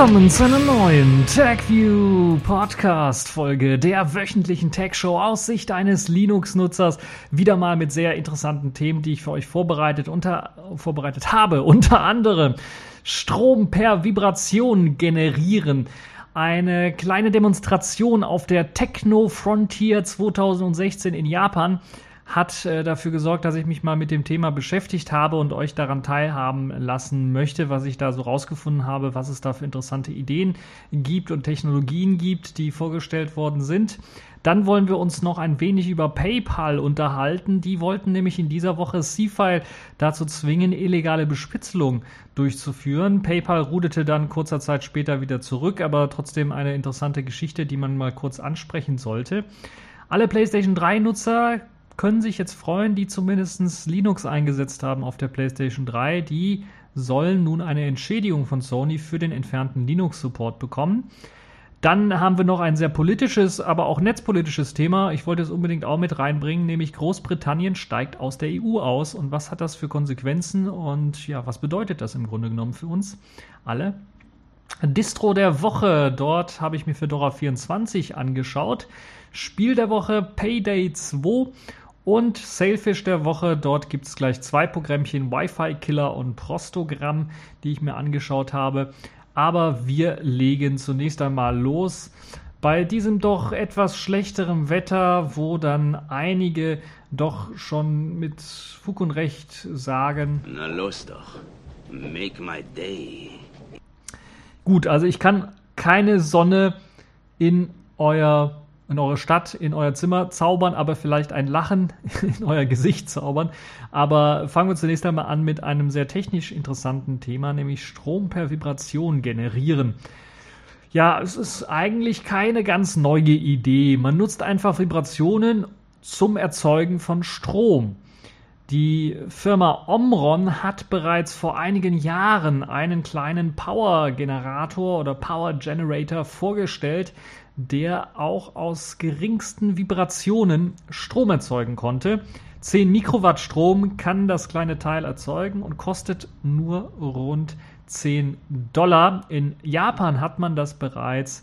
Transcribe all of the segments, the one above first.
Willkommen zu einer neuen TechView Podcast Folge der wöchentlichen Tech Show aus Sicht eines Linux-Nutzers. Wieder mal mit sehr interessanten Themen, die ich für euch vorbereitet, unter, vorbereitet habe. Unter anderem Strom per Vibration generieren. Eine kleine Demonstration auf der Techno Frontier 2016 in Japan hat äh, dafür gesorgt, dass ich mich mal mit dem Thema beschäftigt habe und euch daran teilhaben lassen möchte, was ich da so rausgefunden habe, was es da für interessante Ideen gibt und Technologien gibt, die vorgestellt worden sind. Dann wollen wir uns noch ein wenig über PayPal unterhalten. Die wollten nämlich in dieser Woche C-File dazu zwingen, illegale Bespitzelung durchzuführen. PayPal rudete dann kurzer Zeit später wieder zurück, aber trotzdem eine interessante Geschichte, die man mal kurz ansprechen sollte. Alle PlayStation 3 Nutzer können sich jetzt freuen, die zumindest Linux eingesetzt haben auf der PlayStation 3. Die sollen nun eine Entschädigung von Sony für den entfernten Linux-Support bekommen. Dann haben wir noch ein sehr politisches, aber auch netzpolitisches Thema. Ich wollte es unbedingt auch mit reinbringen, nämlich Großbritannien steigt aus der EU aus. Und was hat das für Konsequenzen und ja, was bedeutet das im Grunde genommen für uns alle? Distro der Woche, dort habe ich mir Fedora 24 angeschaut. Spiel der Woche Payday 2 und Sailfish der Woche, dort gibt es gleich zwei Programmchen, Wi-Fi Killer und Prostogramm, die ich mir angeschaut habe. Aber wir legen zunächst einmal los. Bei diesem doch etwas schlechteren Wetter, wo dann einige doch schon mit Fug und Recht sagen. Na los doch. Make my day. Gut, also ich kann keine Sonne in euer in eure Stadt, in euer Zimmer zaubern, aber vielleicht ein Lachen in euer Gesicht zaubern. Aber fangen wir zunächst einmal an mit einem sehr technisch interessanten Thema, nämlich Strom per Vibration generieren. Ja, es ist eigentlich keine ganz neue Idee. Man nutzt einfach Vibrationen zum Erzeugen von Strom. Die Firma Omron hat bereits vor einigen Jahren einen kleinen Power-Generator oder Power-Generator vorgestellt, der auch aus geringsten Vibrationen Strom erzeugen konnte. 10 Mikrowatt Strom kann das kleine Teil erzeugen und kostet nur rund 10 Dollar. In Japan hat man das bereits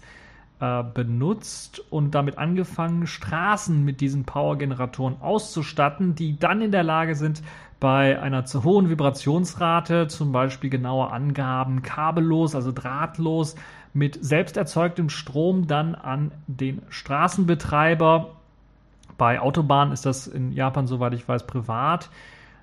äh, benutzt und damit angefangen, Straßen mit diesen Power-Generatoren auszustatten, die dann in der Lage sind, bei einer zu hohen Vibrationsrate, zum Beispiel genaue Angaben kabellos, also drahtlos, mit selbst erzeugtem Strom dann an den Straßenbetreiber, bei Autobahnen ist das in Japan, soweit ich weiß, privat,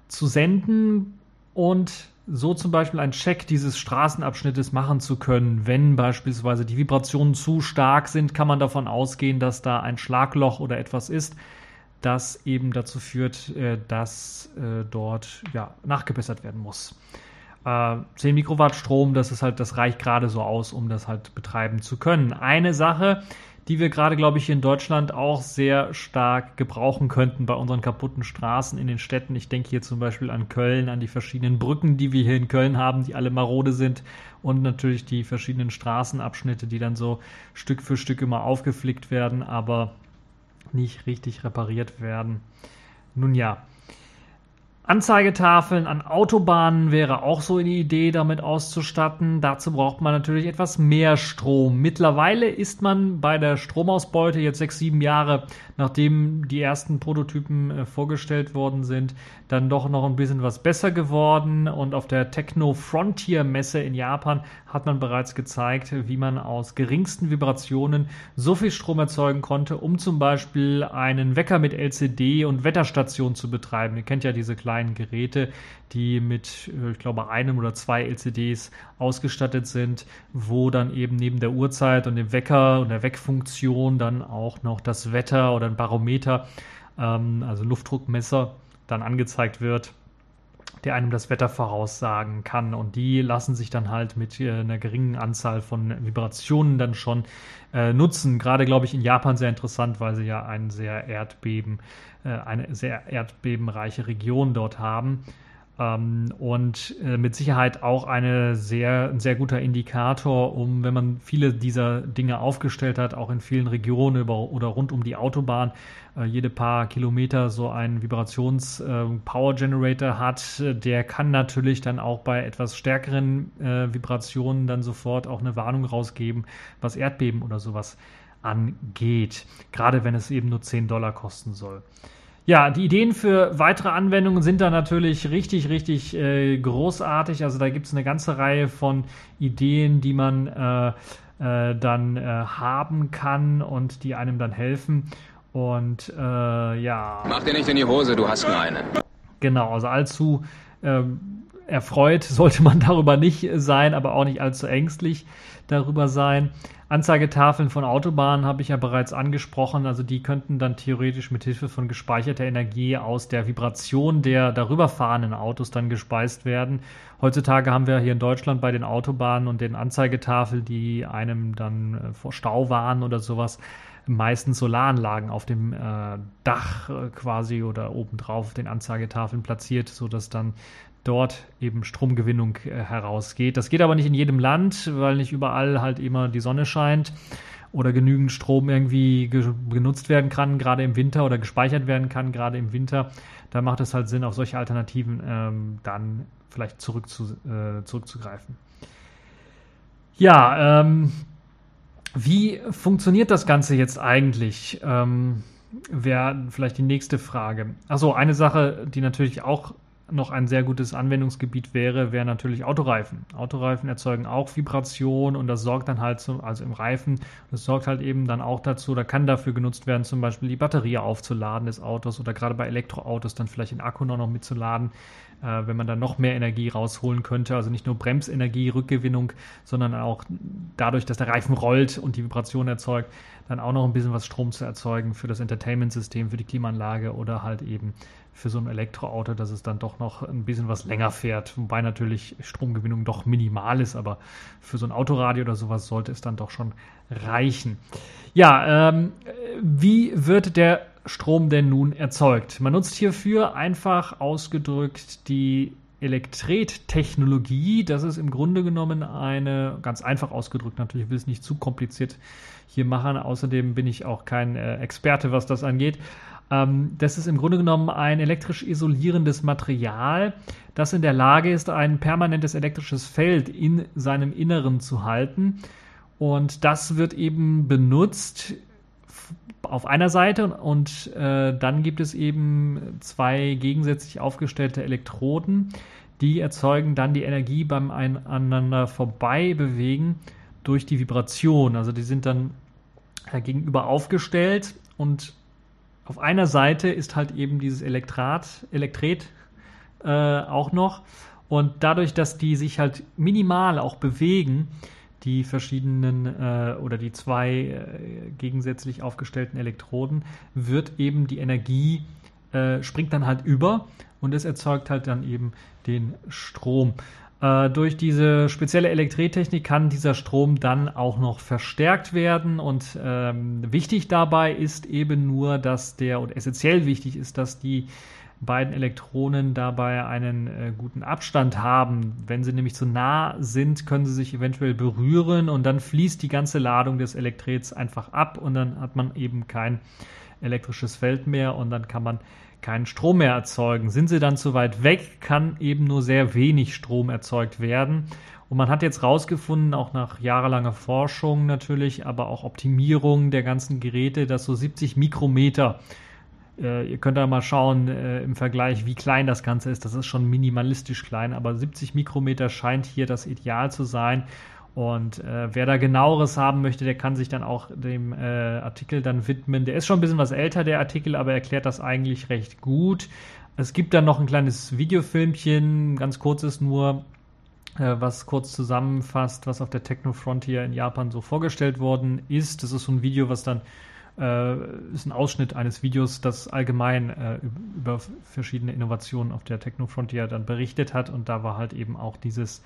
zu senden und so zum Beispiel einen Check dieses Straßenabschnittes machen zu können. Wenn beispielsweise die Vibrationen zu stark sind, kann man davon ausgehen, dass da ein Schlagloch oder etwas ist, das eben dazu führt, äh, dass äh, dort ja, nachgebessert werden muss. 10 äh, Mikrowatt Strom, das ist halt, das reicht gerade so aus, um das halt betreiben zu können. Eine Sache, die wir gerade, glaube ich, in Deutschland auch sehr stark gebrauchen könnten bei unseren kaputten Straßen in den Städten. Ich denke hier zum Beispiel an Köln, an die verschiedenen Brücken, die wir hier in Köln haben, die alle marode sind und natürlich die verschiedenen Straßenabschnitte, die dann so Stück für Stück immer aufgeflickt werden, aber nicht richtig repariert werden. Nun ja, Anzeigetafeln an Autobahnen wäre auch so eine Idee, damit auszustatten. Dazu braucht man natürlich etwas mehr Strom. Mittlerweile ist man bei der Stromausbeute jetzt sechs, sieben Jahre, nachdem die ersten Prototypen äh, vorgestellt worden sind, dann doch noch ein bisschen was besser geworden. Und auf der Techno Frontier Messe in Japan hat man bereits gezeigt, wie man aus geringsten Vibrationen so viel Strom erzeugen konnte, um zum Beispiel einen Wecker mit LCD und Wetterstation zu betreiben. Ihr kennt ja diese kleinen kleinen Geräte, die mit, äh, ich glaube, einem oder zwei LCDs ausgestattet sind, wo dann eben neben der Uhrzeit und dem Wecker und der Weckfunktion dann auch noch das Wetter oder ein Barometer, ähm, also Luftdruckmesser, dann angezeigt wird der einem das Wetter voraussagen kann. Und die lassen sich dann halt mit äh, einer geringen Anzahl von Vibrationen dann schon äh, nutzen. Gerade, glaube ich, in Japan sehr interessant, weil sie ja ein sehr Erdbeben, äh, eine sehr erdbebenreiche Region dort haben. Ähm, und äh, mit Sicherheit auch eine sehr, ein sehr guter Indikator, um, wenn man viele dieser Dinge aufgestellt hat, auch in vielen Regionen über, oder rund um die Autobahn, äh, jede paar Kilometer so einen Vibrations-Power äh, Generator hat, der kann natürlich dann auch bei etwas stärkeren äh, Vibrationen dann sofort auch eine Warnung rausgeben, was Erdbeben oder sowas angeht. Gerade wenn es eben nur 10 Dollar kosten soll. Ja, die Ideen für weitere Anwendungen sind da natürlich richtig, richtig äh, großartig. Also da gibt es eine ganze Reihe von Ideen, die man äh, äh, dann äh, haben kann und die einem dann helfen. Und äh, ja. Mach dir nicht in die Hose, du hast nur eine. Genau, also allzu ähm, erfreut sollte man darüber nicht sein, aber auch nicht allzu ängstlich darüber sein. Anzeigetafeln von Autobahnen habe ich ja bereits angesprochen. Also die könnten dann theoretisch mit Hilfe von gespeicherter Energie aus der Vibration der darüber fahrenden Autos dann gespeist werden. Heutzutage haben wir hier in Deutschland bei den Autobahnen und den Anzeigetafeln, die einem dann äh, vor Stau warnen oder sowas, meistens Solaranlagen auf dem äh, Dach äh, quasi oder obendrauf den Anzeigetafeln platziert, sodass dann dort eben Stromgewinnung äh, herausgeht. Das geht aber nicht in jedem Land, weil nicht überall halt immer die Sonne scheint oder genügend Strom irgendwie ge genutzt werden kann, gerade im Winter oder gespeichert werden kann, gerade im Winter. Da macht es halt Sinn, auf solche Alternativen ähm, dann vielleicht zurück zu, äh, zurückzugreifen. Ja, ähm, wie funktioniert das Ganze jetzt eigentlich? Ähm, Wäre vielleicht die nächste Frage. Achso, eine Sache, die natürlich auch noch ein sehr gutes Anwendungsgebiet wäre, wäre natürlich Autoreifen. Autoreifen erzeugen auch Vibration und das sorgt dann halt, zum, also im Reifen, das sorgt halt eben dann auch dazu, oder kann dafür genutzt werden, zum Beispiel die Batterie aufzuladen des Autos oder gerade bei Elektroautos dann vielleicht den Akku noch, mitzuladen, äh, wenn man dann noch mehr Energie rausholen könnte. Also nicht nur Bremsenergie, Rückgewinnung, sondern auch dadurch, dass der Reifen rollt und die Vibration erzeugt, dann auch noch ein bisschen was Strom zu erzeugen für das Entertainment-System, für die Klimaanlage oder halt eben für so ein Elektroauto, dass es dann doch noch ein bisschen was länger fährt. Wobei natürlich Stromgewinnung doch minimal ist, aber für so ein Autoradio oder sowas sollte es dann doch schon reichen. Ja, ähm, wie wird der Strom denn nun erzeugt? Man nutzt hierfür einfach ausgedrückt die Elektret-Technologie. Das ist im Grunde genommen eine, ganz einfach ausgedrückt, natürlich will es nicht zu kompliziert hier machen. Außerdem bin ich auch kein äh, Experte, was das angeht. Ähm, das ist im Grunde genommen ein elektrisch isolierendes Material, das in der Lage ist, ein permanentes elektrisches Feld in seinem Inneren zu halten. Und das wird eben benutzt auf einer Seite und äh, dann gibt es eben zwei gegensätzlich aufgestellte Elektroden, die erzeugen dann die Energie beim einander vorbei bewegen durch die Vibration. Also die sind dann äh, gegenüber aufgestellt und auf einer Seite ist halt eben dieses Elektrat, Elektret äh, auch noch. Und dadurch, dass die sich halt minimal auch bewegen, die verschiedenen äh, oder die zwei äh, gegensätzlich aufgestellten Elektroden, wird eben die Energie, äh, springt dann halt über und es erzeugt halt dann eben den Strom. Äh, durch diese spezielle Elektretechnik kann dieser Strom dann auch noch verstärkt werden und ähm, wichtig dabei ist eben nur, dass der, und essentiell wichtig ist, dass die beiden Elektronen dabei einen äh, guten Abstand haben. Wenn sie nämlich zu nah sind, können sie sich eventuell berühren und dann fließt die ganze Ladung des Elektrets einfach ab und dann hat man eben kein elektrisches Feld mehr und dann kann man keinen Strom mehr erzeugen. Sind sie dann zu weit weg, kann eben nur sehr wenig Strom erzeugt werden. Und man hat jetzt herausgefunden, auch nach jahrelanger Forschung natürlich, aber auch Optimierung der ganzen Geräte, dass so 70 Mikrometer, äh, ihr könnt da mal schauen äh, im Vergleich, wie klein das Ganze ist. Das ist schon minimalistisch klein, aber 70 Mikrometer scheint hier das Ideal zu sein. Und äh, wer da genaueres haben möchte, der kann sich dann auch dem äh, Artikel dann widmen. Der ist schon ein bisschen was älter, der Artikel, aber erklärt das eigentlich recht gut. Es gibt dann noch ein kleines Videofilmchen, ganz kurzes nur, äh, was kurz zusammenfasst, was auf der Techno Frontier in Japan so vorgestellt worden ist. Das ist so ein Video, was dann äh, ist ein Ausschnitt eines Videos, das allgemein äh, über verschiedene Innovationen auf der Techno Frontier dann berichtet hat. Und da war halt eben auch dieses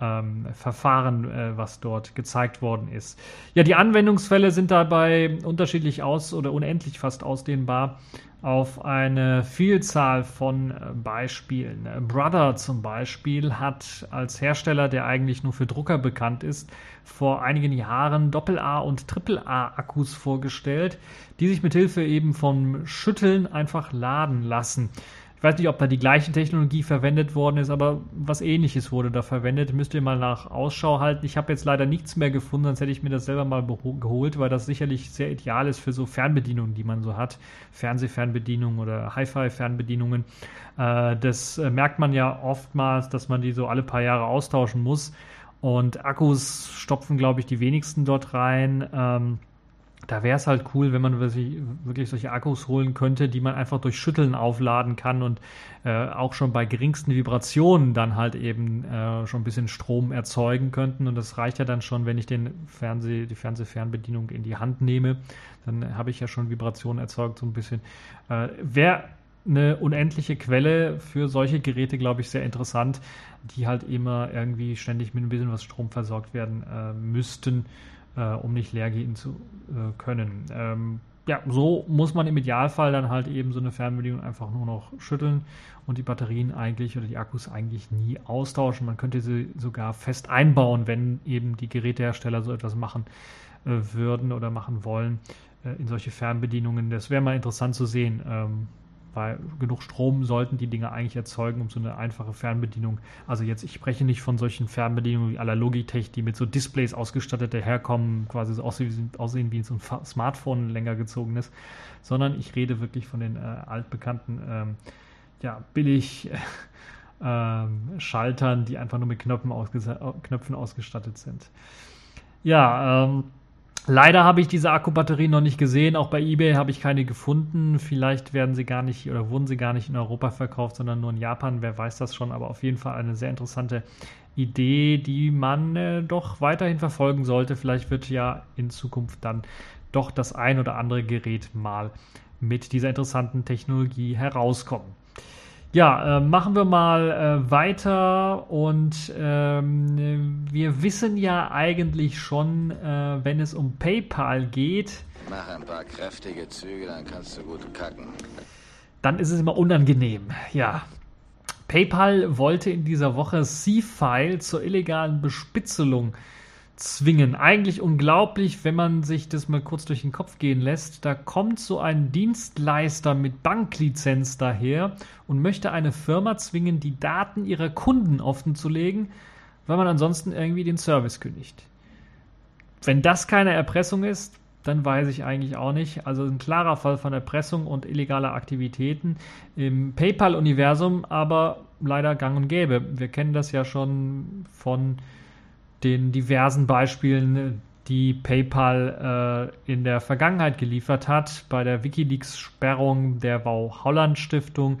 ähm, Verfahren, äh, was dort gezeigt worden ist. Ja, die Anwendungsfälle sind dabei unterschiedlich aus oder unendlich fast ausdehnbar. auf eine Vielzahl von äh, Beispielen. Brother zum Beispiel hat als Hersteller, der eigentlich nur für Drucker bekannt ist, vor einigen Jahren Doppel-A und Triple-A-Akkus vorgestellt, die sich mit Hilfe eben vom Schütteln einfach laden lassen. Ich weiß nicht, ob da die gleiche Technologie verwendet worden ist, aber was ähnliches wurde da verwendet. Müsst ihr mal nach Ausschau halten. Ich habe jetzt leider nichts mehr gefunden, sonst hätte ich mir das selber mal geholt, weil das sicherlich sehr ideal ist für so Fernbedienungen, die man so hat. Fernsehfernbedienungen oder Hi-Fi-Fernbedienungen. Äh, das äh, merkt man ja oftmals, dass man die so alle paar Jahre austauschen muss. Und Akkus stopfen, glaube ich, die wenigsten dort rein. Ähm, da wäre es halt cool, wenn man wirklich solche Akkus holen könnte, die man einfach durch Schütteln aufladen kann und äh, auch schon bei geringsten Vibrationen dann halt eben äh, schon ein bisschen Strom erzeugen könnten. Und das reicht ja dann schon, wenn ich den Fernseh, die Fernsehfernbedienung in die Hand nehme. Dann habe ich ja schon Vibrationen erzeugt, so ein bisschen. Äh, wäre eine unendliche Quelle für solche Geräte, glaube ich, sehr interessant, die halt immer irgendwie ständig mit ein bisschen was Strom versorgt werden äh, müssten äh, um nicht leer gehen zu äh, können. Ähm, ja, so muss man im Idealfall dann halt eben so eine Fernbedienung einfach nur noch schütteln und die Batterien eigentlich oder die Akkus eigentlich nie austauschen. Man könnte sie sogar fest einbauen, wenn eben die Gerätehersteller so etwas machen äh, würden oder machen wollen äh, in solche Fernbedienungen. Das wäre mal interessant zu sehen. Ähm, weil genug Strom sollten die Dinge eigentlich erzeugen, um so eine einfache Fernbedienung. Also jetzt, ich spreche nicht von solchen Fernbedienungen wie aller Logitech, die mit so Displays ausgestattet daherkommen, quasi so aussehen, aussehen wie so ein Smartphone länger gezogenes, sondern ich rede wirklich von den äh, altbekannten, ähm, ja, billig äh, Schaltern, die einfach nur mit Knöpfen, Knöpfen ausgestattet sind. Ja, ähm, Leider habe ich diese Akkubatterien noch nicht gesehen. Auch bei eBay habe ich keine gefunden. Vielleicht werden sie gar nicht oder wurden sie gar nicht in Europa verkauft, sondern nur in Japan. Wer weiß das schon. Aber auf jeden Fall eine sehr interessante Idee, die man äh, doch weiterhin verfolgen sollte. Vielleicht wird ja in Zukunft dann doch das ein oder andere Gerät mal mit dieser interessanten Technologie herauskommen. Ja, äh, machen wir mal äh, weiter und ähm, wir wissen ja eigentlich schon, äh, wenn es um PayPal geht. Mach ein paar kräftige Züge, dann kannst du gut kacken. Dann ist es immer unangenehm, ja. PayPal wollte in dieser Woche C-File zur illegalen Bespitzelung zwingen. Eigentlich unglaublich, wenn man sich das mal kurz durch den Kopf gehen lässt. Da kommt so ein Dienstleister mit Banklizenz daher und möchte eine Firma zwingen, die Daten ihrer Kunden offenzulegen, weil man ansonsten irgendwie den Service kündigt. Wenn das keine Erpressung ist, dann weiß ich eigentlich auch nicht. Also ein klarer Fall von Erpressung und illegaler Aktivitäten im PayPal-Universum, aber leider gang und gäbe. Wir kennen das ja schon von den diversen Beispielen, die PayPal äh, in der Vergangenheit geliefert hat, bei der Wikileaks-Sperrung der Bau Holland Stiftung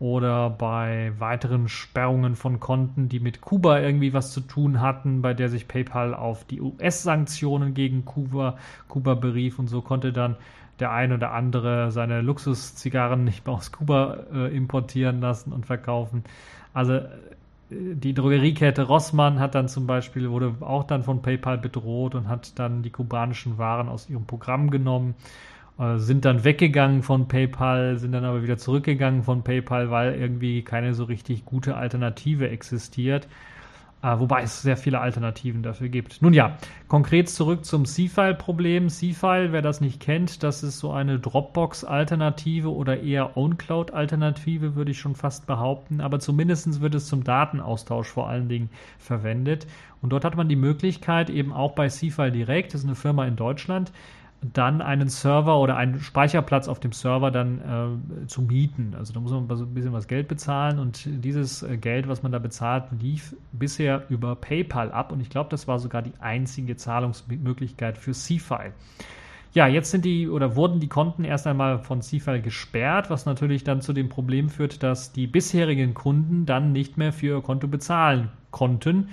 oder bei weiteren Sperrungen von Konten, die mit Kuba irgendwie was zu tun hatten, bei der sich PayPal auf die US-Sanktionen gegen Kuba, Kuba berief und so konnte dann der ein oder andere seine Luxuszigarren nicht mehr aus Kuba äh, importieren lassen und verkaufen. Also die Drogeriekette Rossmann hat dann zum Beispiel, wurde auch dann von PayPal bedroht und hat dann die kubanischen Waren aus ihrem Programm genommen, äh, sind dann weggegangen von PayPal, sind dann aber wieder zurückgegangen von PayPal, weil irgendwie keine so richtig gute Alternative existiert. Äh, wobei es sehr viele Alternativen dafür gibt. Nun ja, konkret zurück zum C-File-Problem. C-File, wer das nicht kennt, das ist so eine Dropbox-Alternative oder eher OwnCloud-Alternative, würde ich schon fast behaupten. Aber zumindest wird es zum Datenaustausch vor allen Dingen verwendet. Und dort hat man die Möglichkeit, eben auch bei C-File direkt, das ist eine Firma in Deutschland, dann einen Server oder einen Speicherplatz auf dem Server dann äh, zu mieten. Also da muss man ein bisschen was Geld bezahlen und dieses äh, Geld, was man da bezahlt, lief bisher über PayPal ab und ich glaube, das war sogar die einzige Zahlungsmöglichkeit für C-File. Ja, jetzt sind die oder wurden die Konten erst einmal von C-File gesperrt, was natürlich dann zu dem Problem führt, dass die bisherigen Kunden dann nicht mehr für ihr Konto bezahlen konnten.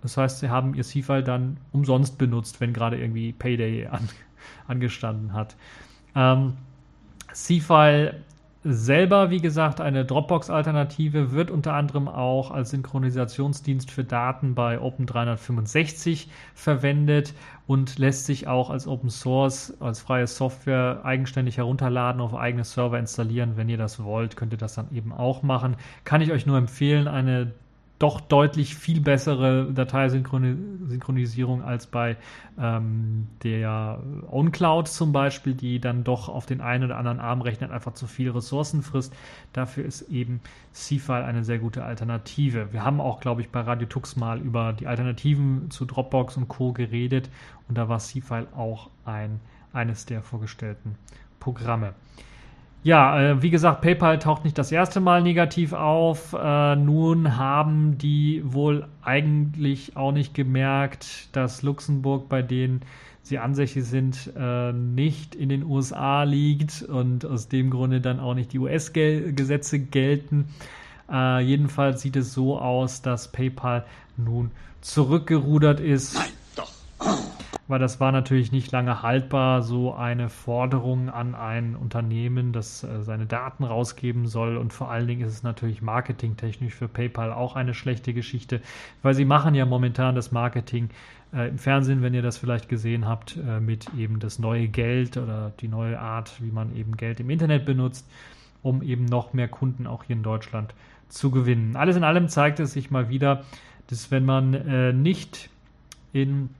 Das heißt, sie haben ihr C-File dann umsonst benutzt, wenn gerade irgendwie Payday an, angestanden hat. Ähm, C-File selber, wie gesagt, eine Dropbox-Alternative, wird unter anderem auch als Synchronisationsdienst für Daten bei Open365 verwendet und lässt sich auch als Open Source, als freie Software eigenständig herunterladen, auf eigene Server installieren. Wenn ihr das wollt, könnt ihr das dann eben auch machen. Kann ich euch nur empfehlen, eine doch deutlich viel bessere Dateisynchronisierung als bei ähm, der OwnCloud zum Beispiel, die dann doch auf den einen oder anderen Arm-Rechner einfach zu viel Ressourcen frisst. Dafür ist eben C-File eine sehr gute Alternative. Wir haben auch, glaube ich, bei Radio Tux mal über die Alternativen zu Dropbox und Co. geredet und da war C-File auch ein, eines der vorgestellten Programme. Ja, äh, wie gesagt, PayPal taucht nicht das erste Mal negativ auf. Äh, nun haben die wohl eigentlich auch nicht gemerkt, dass Luxemburg, bei denen sie ansässig sind, äh, nicht in den USA liegt und aus dem Grunde dann auch nicht die US-Gesetze gelten. Jedenfalls sieht es so aus, dass PayPal nun zurückgerudert ist. Nein, weil das war natürlich nicht lange haltbar, so eine Forderung an ein Unternehmen, das äh, seine Daten rausgeben soll. Und vor allen Dingen ist es natürlich marketingtechnisch für PayPal auch eine schlechte Geschichte, weil sie machen ja momentan das Marketing äh, im Fernsehen, wenn ihr das vielleicht gesehen habt, äh, mit eben das neue Geld oder die neue Art, wie man eben Geld im Internet benutzt, um eben noch mehr Kunden auch hier in Deutschland zu gewinnen. Alles in allem zeigt es sich mal wieder, dass wenn man nicht in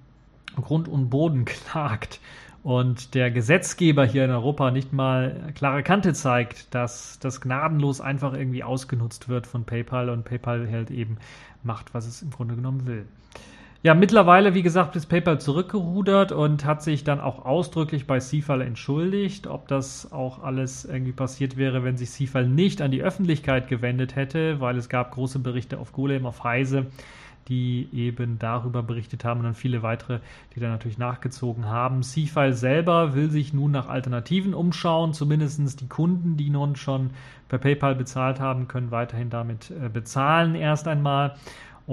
Grund und Boden klagt und der Gesetzgeber hier in Europa nicht mal klare Kante zeigt, dass das gnadenlos einfach irgendwie ausgenutzt wird von PayPal und PayPal halt eben macht, was es im Grunde genommen will. Ja, mittlerweile, wie gesagt, ist PayPal zurückgerudert und hat sich dann auch ausdrücklich bei CFAL entschuldigt. Ob das auch alles irgendwie passiert wäre, wenn sich CFAL nicht an die Öffentlichkeit gewendet hätte, weil es gab große Berichte auf Golem, auf Heise, die eben darüber berichtet haben und dann viele weitere, die dann natürlich nachgezogen haben. C-File selber will sich nun nach Alternativen umschauen, zumindest die Kunden, die nun schon per PayPal bezahlt haben, können weiterhin damit äh, bezahlen erst einmal.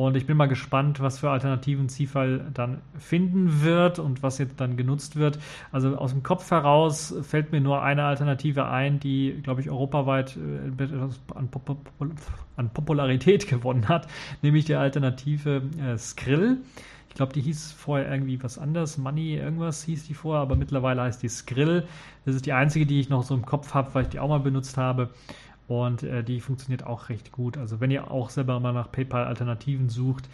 Und ich bin mal gespannt, was für Alternativen Zifal dann finden wird und was jetzt dann genutzt wird. Also aus dem Kopf heraus fällt mir nur eine Alternative ein, die, glaube ich, europaweit äh, an, Popularität gewonnen hat, nämlich die Alternative äh, Skrill. Ich glaube, die hieß vorher irgendwie was anderes. Money, irgendwas hieß die vorher, aber mittlerweile heißt die Skrill. Das ist die einzige, die ich noch so im Kopf habe, weil ich die auch mal benutzt habe. Und äh, die funktioniert auch recht gut. Also wenn ihr auch selber mal nach PayPal-Alternativen sucht,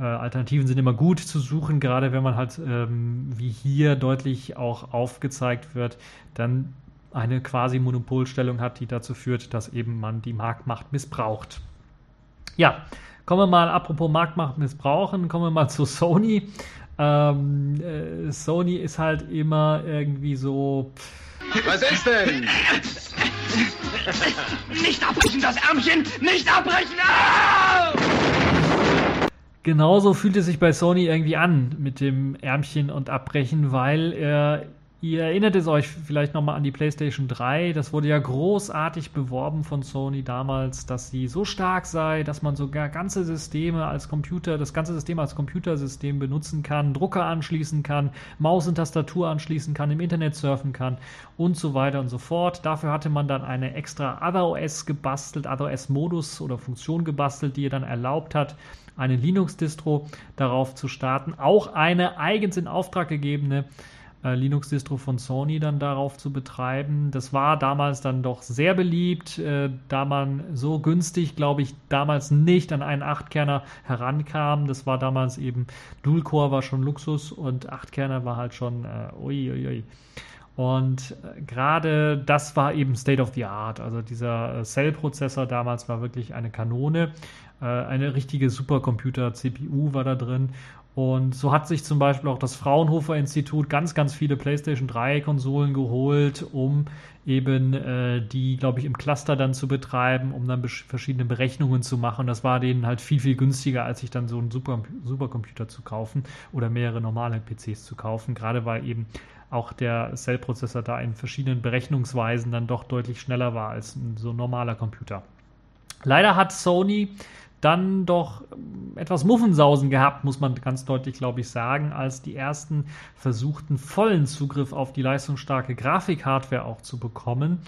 äh, Alternativen sind immer gut zu suchen, gerade wenn man halt, ähm, wie hier deutlich auch aufgezeigt wird, dann eine quasi Monopolstellung hat, die dazu führt, dass eben man die Marktmacht missbraucht. Ja, kommen wir mal, apropos Marktmacht missbrauchen, kommen wir mal zu Sony. Ähm, äh, Sony ist halt immer irgendwie so. Was ist denn? Nicht abbrechen, das Ärmchen! Nicht abbrechen! Ah! Genauso fühlt es sich bei Sony irgendwie an mit dem Ärmchen und Abbrechen, weil er Ihr erinnert es euch vielleicht nochmal an die PlayStation 3. Das wurde ja großartig beworben von Sony damals, dass sie so stark sei, dass man sogar ganze Systeme als Computer, das ganze System als Computersystem benutzen kann, Drucker anschließen kann, Maus und Tastatur anschließen kann, im Internet surfen kann und so weiter und so fort. Dafür hatte man dann eine extra OtherOS gebastelt, OtherOS-Modus oder Funktion gebastelt, die ihr dann erlaubt hat, eine Linux-Distro darauf zu starten. Auch eine eigens in Auftrag gegebene äh, Linux-Distro von Sony dann darauf zu betreiben. Das war damals dann doch sehr beliebt, äh, da man so günstig, glaube ich, damals nicht an einen 8-Kerner herankam. Das war damals eben, Dual-Core war schon Luxus und 8-Kerner war halt schon, äh, ui, ui, ui. Und äh, gerade das war eben State of the Art. Also dieser äh, Cell-Prozessor damals war wirklich eine Kanone. Äh, eine richtige Supercomputer-CPU war da drin. Und so hat sich zum Beispiel auch das Fraunhofer Institut ganz, ganz viele PlayStation 3 Konsolen geholt, um eben äh, die, glaube ich, im Cluster dann zu betreiben, um dann verschiedene Berechnungen zu machen. Das war denen halt viel, viel günstiger, als sich dann so einen Super Supercomputer zu kaufen oder mehrere normale PCs zu kaufen. Gerade weil eben auch der Cell-Prozessor da in verschiedenen Berechnungsweisen dann doch deutlich schneller war als ein so normaler Computer. Leider hat Sony dann doch ähm, etwas Muffensausen gehabt, muss man ganz deutlich, glaube ich, sagen, als die ersten versuchten vollen Zugriff auf die leistungsstarke Grafikhardware auch zu bekommen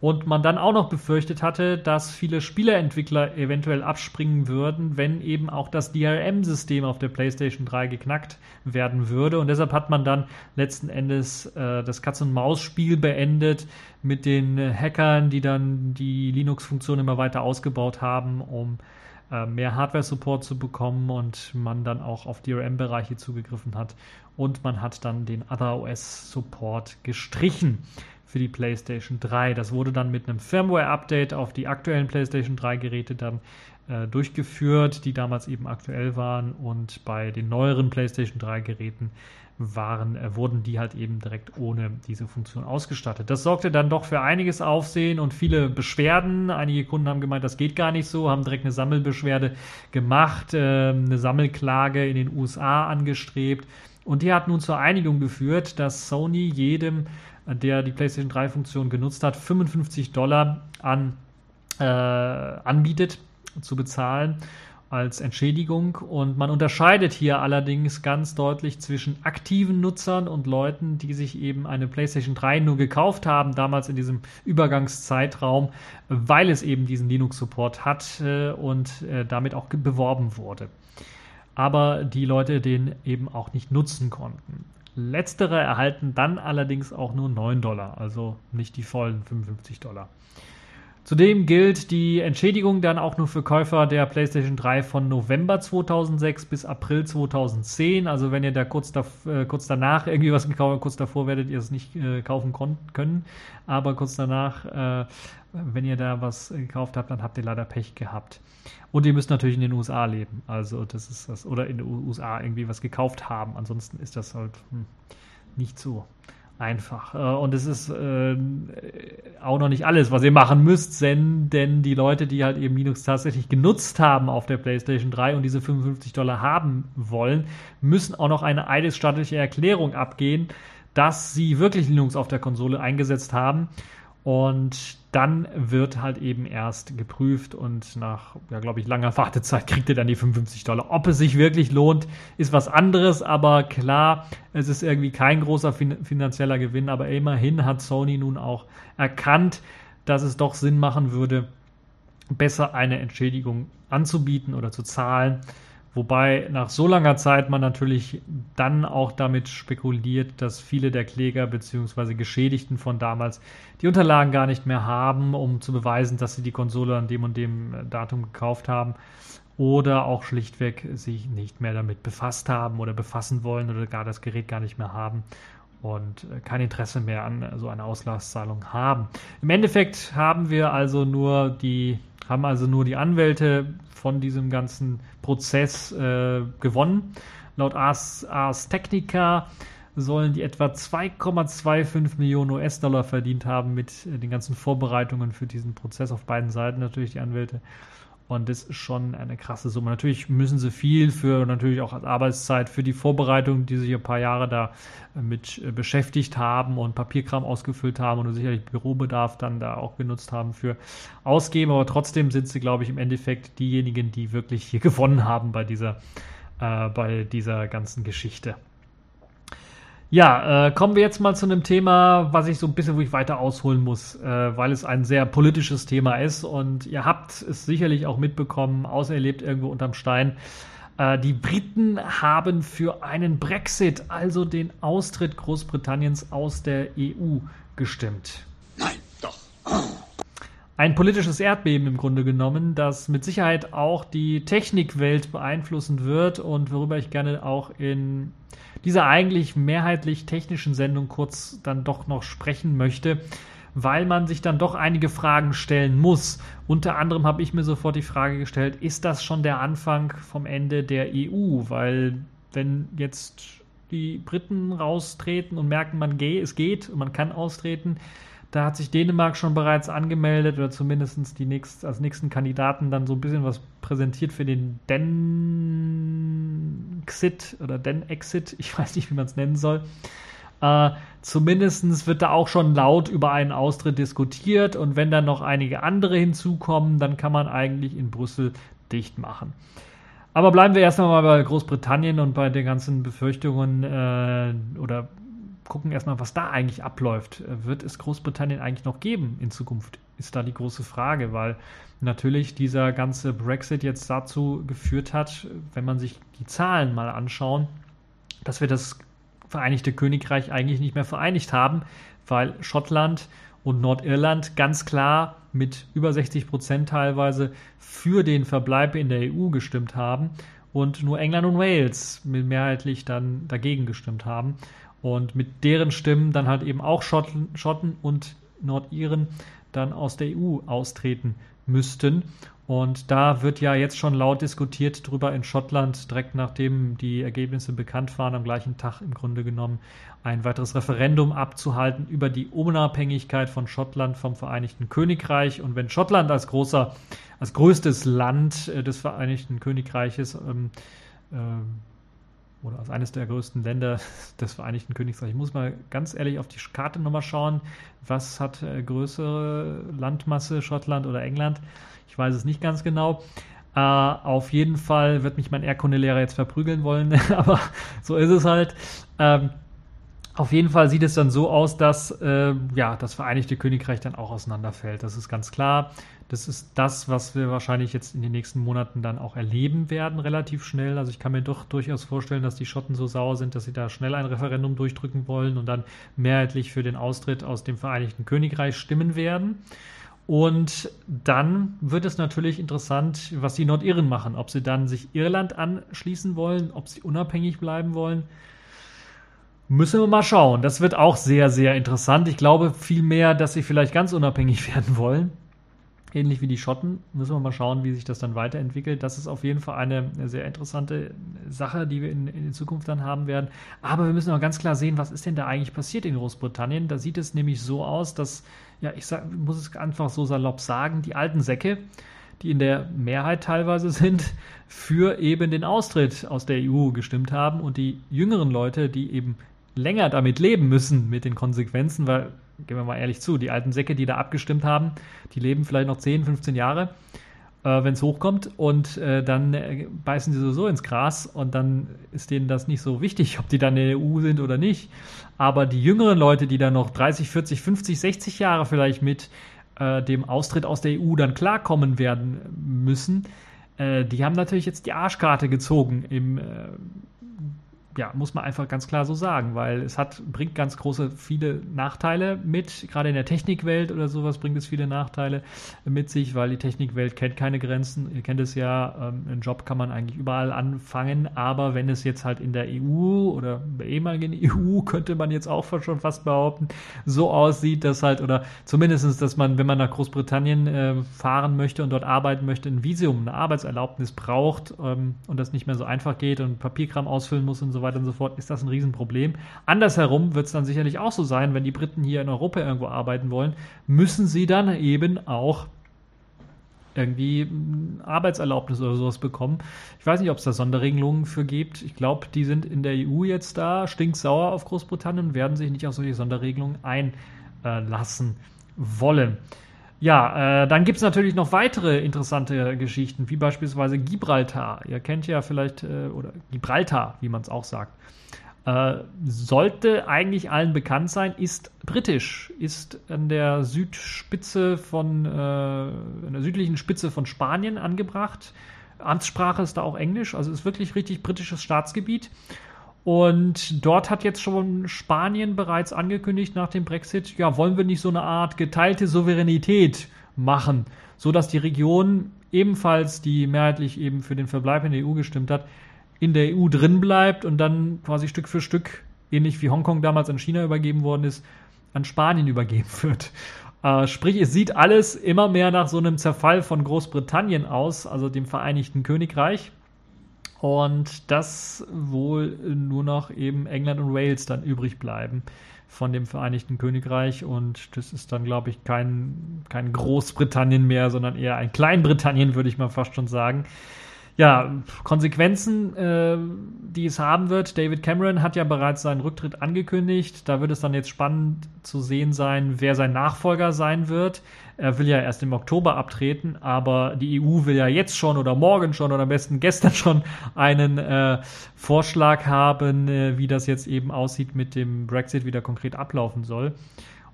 Und man dann auch noch befürchtet hatte, dass viele Spieleentwickler eventuell abspringen würden, wenn eben auch das DRM-System auf der PlayStation 3 geknackt werden würde. Und deshalb hat man dann letzten Endes äh, das Katz-und-Maus-Spiel beendet mit den Hackern, die dann die Linux-Funktion immer weiter ausgebaut haben, um äh, mehr Hardware-Support zu bekommen und man dann auch auf DRM-Bereiche zugegriffen hat. Und man hat dann den Other OS-Support gestrichen für die PlayStation 3. Das wurde dann mit einem Firmware-Update auf die aktuellen PlayStation 3-Geräte dann äh, durchgeführt, die damals eben aktuell waren. Und bei den neueren PlayStation 3-Geräten waren, äh, wurden die halt eben direkt ohne diese Funktion ausgestattet. Das sorgte dann doch für einiges Aufsehen und viele Beschwerden. Einige Kunden haben gemeint, das geht gar nicht so, haben direkt eine Sammelbeschwerde gemacht, äh, eine Sammelklage in den USA angestrebt. Und die hat nun zur Einigung geführt, dass Sony jedem der die PlayStation 3 Funktion genutzt hat, 55 Dollar an, äh, anbietet zu bezahlen als Entschädigung. Und man unterscheidet hier allerdings ganz deutlich zwischen aktiven Nutzern und Leuten, die sich eben eine PlayStation 3 nur gekauft haben, damals in diesem Übergangszeitraum, weil es eben diesen Linux-Support hat äh, und äh, damit auch beworben wurde. Aber die Leute den eben auch nicht nutzen konnten. Letztere erhalten dann allerdings auch nur 9 Dollar, also nicht die vollen 55 Dollar. Zudem gilt die Entschädigung dann auch nur für Käufer der PlayStation 3 von November 2006 bis April 2010. Also wenn ihr da kurz, da, äh, kurz danach irgendwie was gekauft habt, kurz davor werdet ihr es nicht äh, kaufen können, aber kurz danach, äh, wenn ihr da was gekauft habt, dann habt ihr leider Pech gehabt. Und ihr müsst natürlich in den USA leben. Also das ist das, oder in den USA irgendwie was gekauft haben. Ansonsten ist das halt hm, nicht so einfach. Äh, und es ist äh, auch noch nicht alles, was ihr machen müsst, denn, denn die Leute, die halt eben Linux tatsächlich genutzt haben auf der PlayStation 3 und diese 55 Dollar haben wollen, müssen auch noch eine eidesstattliche Erklärung abgehen, dass sie wirklich Linux auf der Konsole eingesetzt haben. Und dann wird halt eben erst geprüft und nach, ja, glaube ich, langer Wartezeit kriegt ihr dann die 55 Dollar. Ob es sich wirklich lohnt, ist was anderes, aber klar, es ist irgendwie kein großer fin finanzieller Gewinn, aber immerhin hat Sony nun auch erkannt, dass es doch Sinn machen würde, besser eine Entschädigung anzubieten oder zu zahlen Wobei nach so langer Zeit man natürlich dann auch damit spekuliert, dass viele der Kläger bzw. Geschädigten von damals die Unterlagen gar nicht mehr haben, um zu beweisen, dass sie die Konsole an dem und dem Datum gekauft haben oder auch schlichtweg sich nicht mehr damit befasst haben oder befassen wollen oder gar das Gerät gar nicht mehr haben und kein Interesse mehr an so einer Auslasszahlung haben. Im Endeffekt haben wir also nur die haben also nur die Anwälte von diesem ganzen Prozess äh, gewonnen. Laut Ars, Ars Technica sollen die etwa 2,25 Millionen US-Dollar verdient haben mit äh, den ganzen Vorbereitungen für diesen Prozess auf beiden Seiten natürlich die Anwälte. Und das ist schon eine krasse Summe. Natürlich müssen sie viel für natürlich auch als Arbeitszeit für die Vorbereitung, die sich ein paar Jahre da äh, mit äh, beschäftigt haben und Papierkram ausgefüllt haben und sicherlich Bürobedarf dann da auch genutzt haben für ausgeben. Aber trotzdem sind sie, glaube ich, im Endeffekt diejenigen, die wirklich hier gewonnen haben bei dieser, äh, bei dieser ganzen Geschichte. Ja, äh, kommen wir jetzt mal zu einem Thema, was ich so ein bisschen, wo ich weiter ausholen muss, äh, weil es ein sehr politisches Thema ist und ihr habt es sicherlich auch mitbekommen, außer ihr lebt irgendwo unterm Stein. Äh, die Briten haben für einen Brexit, also den Austritt Großbritanniens aus der EU, gestimmt. Nein, doch. Ein politisches Erdbeben im Grunde genommen, das mit Sicherheit auch die Technikwelt beeinflussen wird und worüber ich gerne auch in dieser eigentlich mehrheitlich technischen Sendung kurz dann doch noch sprechen möchte, weil man sich dann doch einige Fragen stellen muss. Unter anderem habe ich mir sofort die Frage gestellt, ist das schon der Anfang vom Ende der EU? Weil wenn jetzt die Briten raustreten und merken, man geht, es geht und man kann austreten, da hat sich Dänemark schon bereits angemeldet oder zumindest die nächst, als nächsten Kandidaten dann so ein bisschen was präsentiert für den Den-Exit oder Den-Exit. Ich weiß nicht, wie man es nennen soll. Äh, zumindest wird da auch schon laut über einen Austritt diskutiert und wenn dann noch einige andere hinzukommen, dann kann man eigentlich in Brüssel dicht machen. Aber bleiben wir erst einmal bei Großbritannien und bei den ganzen Befürchtungen äh, oder gucken erstmal, was da eigentlich abläuft. Wird es Großbritannien eigentlich noch geben in Zukunft? Ist da die große Frage, weil natürlich dieser ganze Brexit jetzt dazu geführt hat, wenn man sich die Zahlen mal anschauen, dass wir das Vereinigte Königreich eigentlich nicht mehr vereinigt haben, weil Schottland und Nordirland ganz klar mit über 60 Prozent teilweise für den Verbleib in der EU gestimmt haben und nur England und Wales mehrheitlich dann dagegen gestimmt haben. Und mit deren Stimmen dann halt eben auch Schotten, Schotten und Nordiren dann aus der EU austreten müssten. Und da wird ja jetzt schon laut diskutiert drüber in Schottland, direkt nachdem die Ergebnisse bekannt waren, am gleichen Tag im Grunde genommen ein weiteres Referendum abzuhalten über die Unabhängigkeit von Schottland vom Vereinigten Königreich. Und wenn Schottland als großer, als größtes Land äh, des Vereinigten Königreiches ähm, äh, oder als eines der größten Länder des Vereinigten Königreichs. Ich muss mal ganz ehrlich auf die Karte nochmal schauen. Was hat äh, größere Landmasse, Schottland oder England? Ich weiß es nicht ganz genau. Äh, auf jeden Fall wird mich mein Erdkundelehrer jetzt verprügeln wollen, aber so ist es halt. Ähm, auf jeden Fall sieht es dann so aus, dass äh, ja, das Vereinigte Königreich dann auch auseinanderfällt. Das ist ganz klar. Das ist das, was wir wahrscheinlich jetzt in den nächsten Monaten dann auch erleben werden, relativ schnell. Also ich kann mir doch durchaus vorstellen, dass die Schotten so sauer sind, dass sie da schnell ein Referendum durchdrücken wollen und dann mehrheitlich für den Austritt aus dem Vereinigten Königreich stimmen werden. Und dann wird es natürlich interessant, was die Nordiren machen. Ob sie dann sich Irland anschließen wollen, ob sie unabhängig bleiben wollen. Müssen wir mal schauen. Das wird auch sehr, sehr interessant. Ich glaube vielmehr, dass sie vielleicht ganz unabhängig werden wollen ähnlich wie die Schotten. Müssen wir mal schauen, wie sich das dann weiterentwickelt. Das ist auf jeden Fall eine sehr interessante Sache, die wir in, in Zukunft dann haben werden. Aber wir müssen auch ganz klar sehen, was ist denn da eigentlich passiert in Großbritannien? Da sieht es nämlich so aus, dass, ja, ich sag, muss es einfach so salopp sagen, die alten Säcke, die in der Mehrheit teilweise sind, für eben den Austritt aus der EU gestimmt haben und die jüngeren Leute, die eben länger damit leben müssen, mit den Konsequenzen, weil gehen wir mal ehrlich zu, die alten Säcke, die da abgestimmt haben, die leben vielleicht noch 10, 15 Jahre, äh, wenn es hochkommt und äh, dann äh, beißen sie sowieso ins Gras und dann ist denen das nicht so wichtig, ob die dann in der EU sind oder nicht. Aber die jüngeren Leute, die dann noch 30, 40, 50, 60 Jahre vielleicht mit äh, dem Austritt aus der EU dann klarkommen werden müssen, äh, die haben natürlich jetzt die Arschkarte gezogen im äh, ja, muss man einfach ganz klar so sagen, weil es hat, bringt ganz große, viele Nachteile mit. Gerade in der Technikwelt oder sowas bringt es viele Nachteile mit sich, weil die Technikwelt kennt keine Grenzen. Ihr kennt es ja, ähm, einen Job kann man eigentlich überall anfangen, aber wenn es jetzt halt in der EU oder der ehemaligen EU, könnte man jetzt auch schon fast behaupten, so aussieht, dass halt, oder zumindestens, dass man, wenn man nach Großbritannien äh, fahren möchte und dort arbeiten möchte, ein Visum, eine Arbeitserlaubnis braucht ähm, und das nicht mehr so einfach geht und Papierkram ausfüllen muss und so weiter und so fort, ist das ein Riesenproblem. Andersherum wird es dann sicherlich auch so sein, wenn die Briten hier in Europa irgendwo arbeiten wollen, müssen sie dann eben auch irgendwie Arbeitserlaubnis oder sowas bekommen. Ich weiß nicht, ob es da Sonderregelungen für gibt. Ich glaube, die sind in der EU jetzt da, stinksauer auf Großbritannien werden sich nicht auf solche Sonderregelungen einlassen wollen. Ja, äh, dann gibt es natürlich noch weitere interessante Geschichten, wie beispielsweise Gibraltar. Ihr kennt ja vielleicht, äh, oder Gibraltar, wie man es auch sagt. Äh, sollte eigentlich allen bekannt sein, ist britisch, ist an der Südspitze von, äh, an der südlichen Spitze von Spanien angebracht. Amtssprache ist da auch Englisch, also ist wirklich richtig britisches Staatsgebiet. Und dort hat jetzt schon Spanien bereits angekündigt nach dem Brexit, ja, wollen wir nicht so eine Art geteilte Souveränität machen, so dass die Region ebenfalls, die mehrheitlich eben für den Verbleib in der EU gestimmt hat, in der EU drin bleibt und dann quasi Stück für Stück, ähnlich wie Hongkong damals an China übergeben worden ist, an Spanien übergeben wird. Äh, sprich, es sieht alles immer mehr nach so einem Zerfall von Großbritannien aus, also dem Vereinigten Königreich und dass wohl nur noch eben England und Wales dann übrig bleiben von dem Vereinigten Königreich und das ist dann, glaube ich, kein, kein Großbritannien mehr, sondern eher ein Kleinbritannien, würde ich mal fast schon sagen. Ja, Konsequenzen, äh, die es haben wird. David Cameron hat ja bereits seinen Rücktritt angekündigt. Da wird es dann jetzt spannend zu sehen sein, wer sein Nachfolger sein wird. Er will ja erst im Oktober abtreten, aber die EU will ja jetzt schon oder morgen schon oder am besten gestern schon einen äh, Vorschlag haben, äh, wie das jetzt eben aussieht mit dem Brexit, wie der konkret ablaufen soll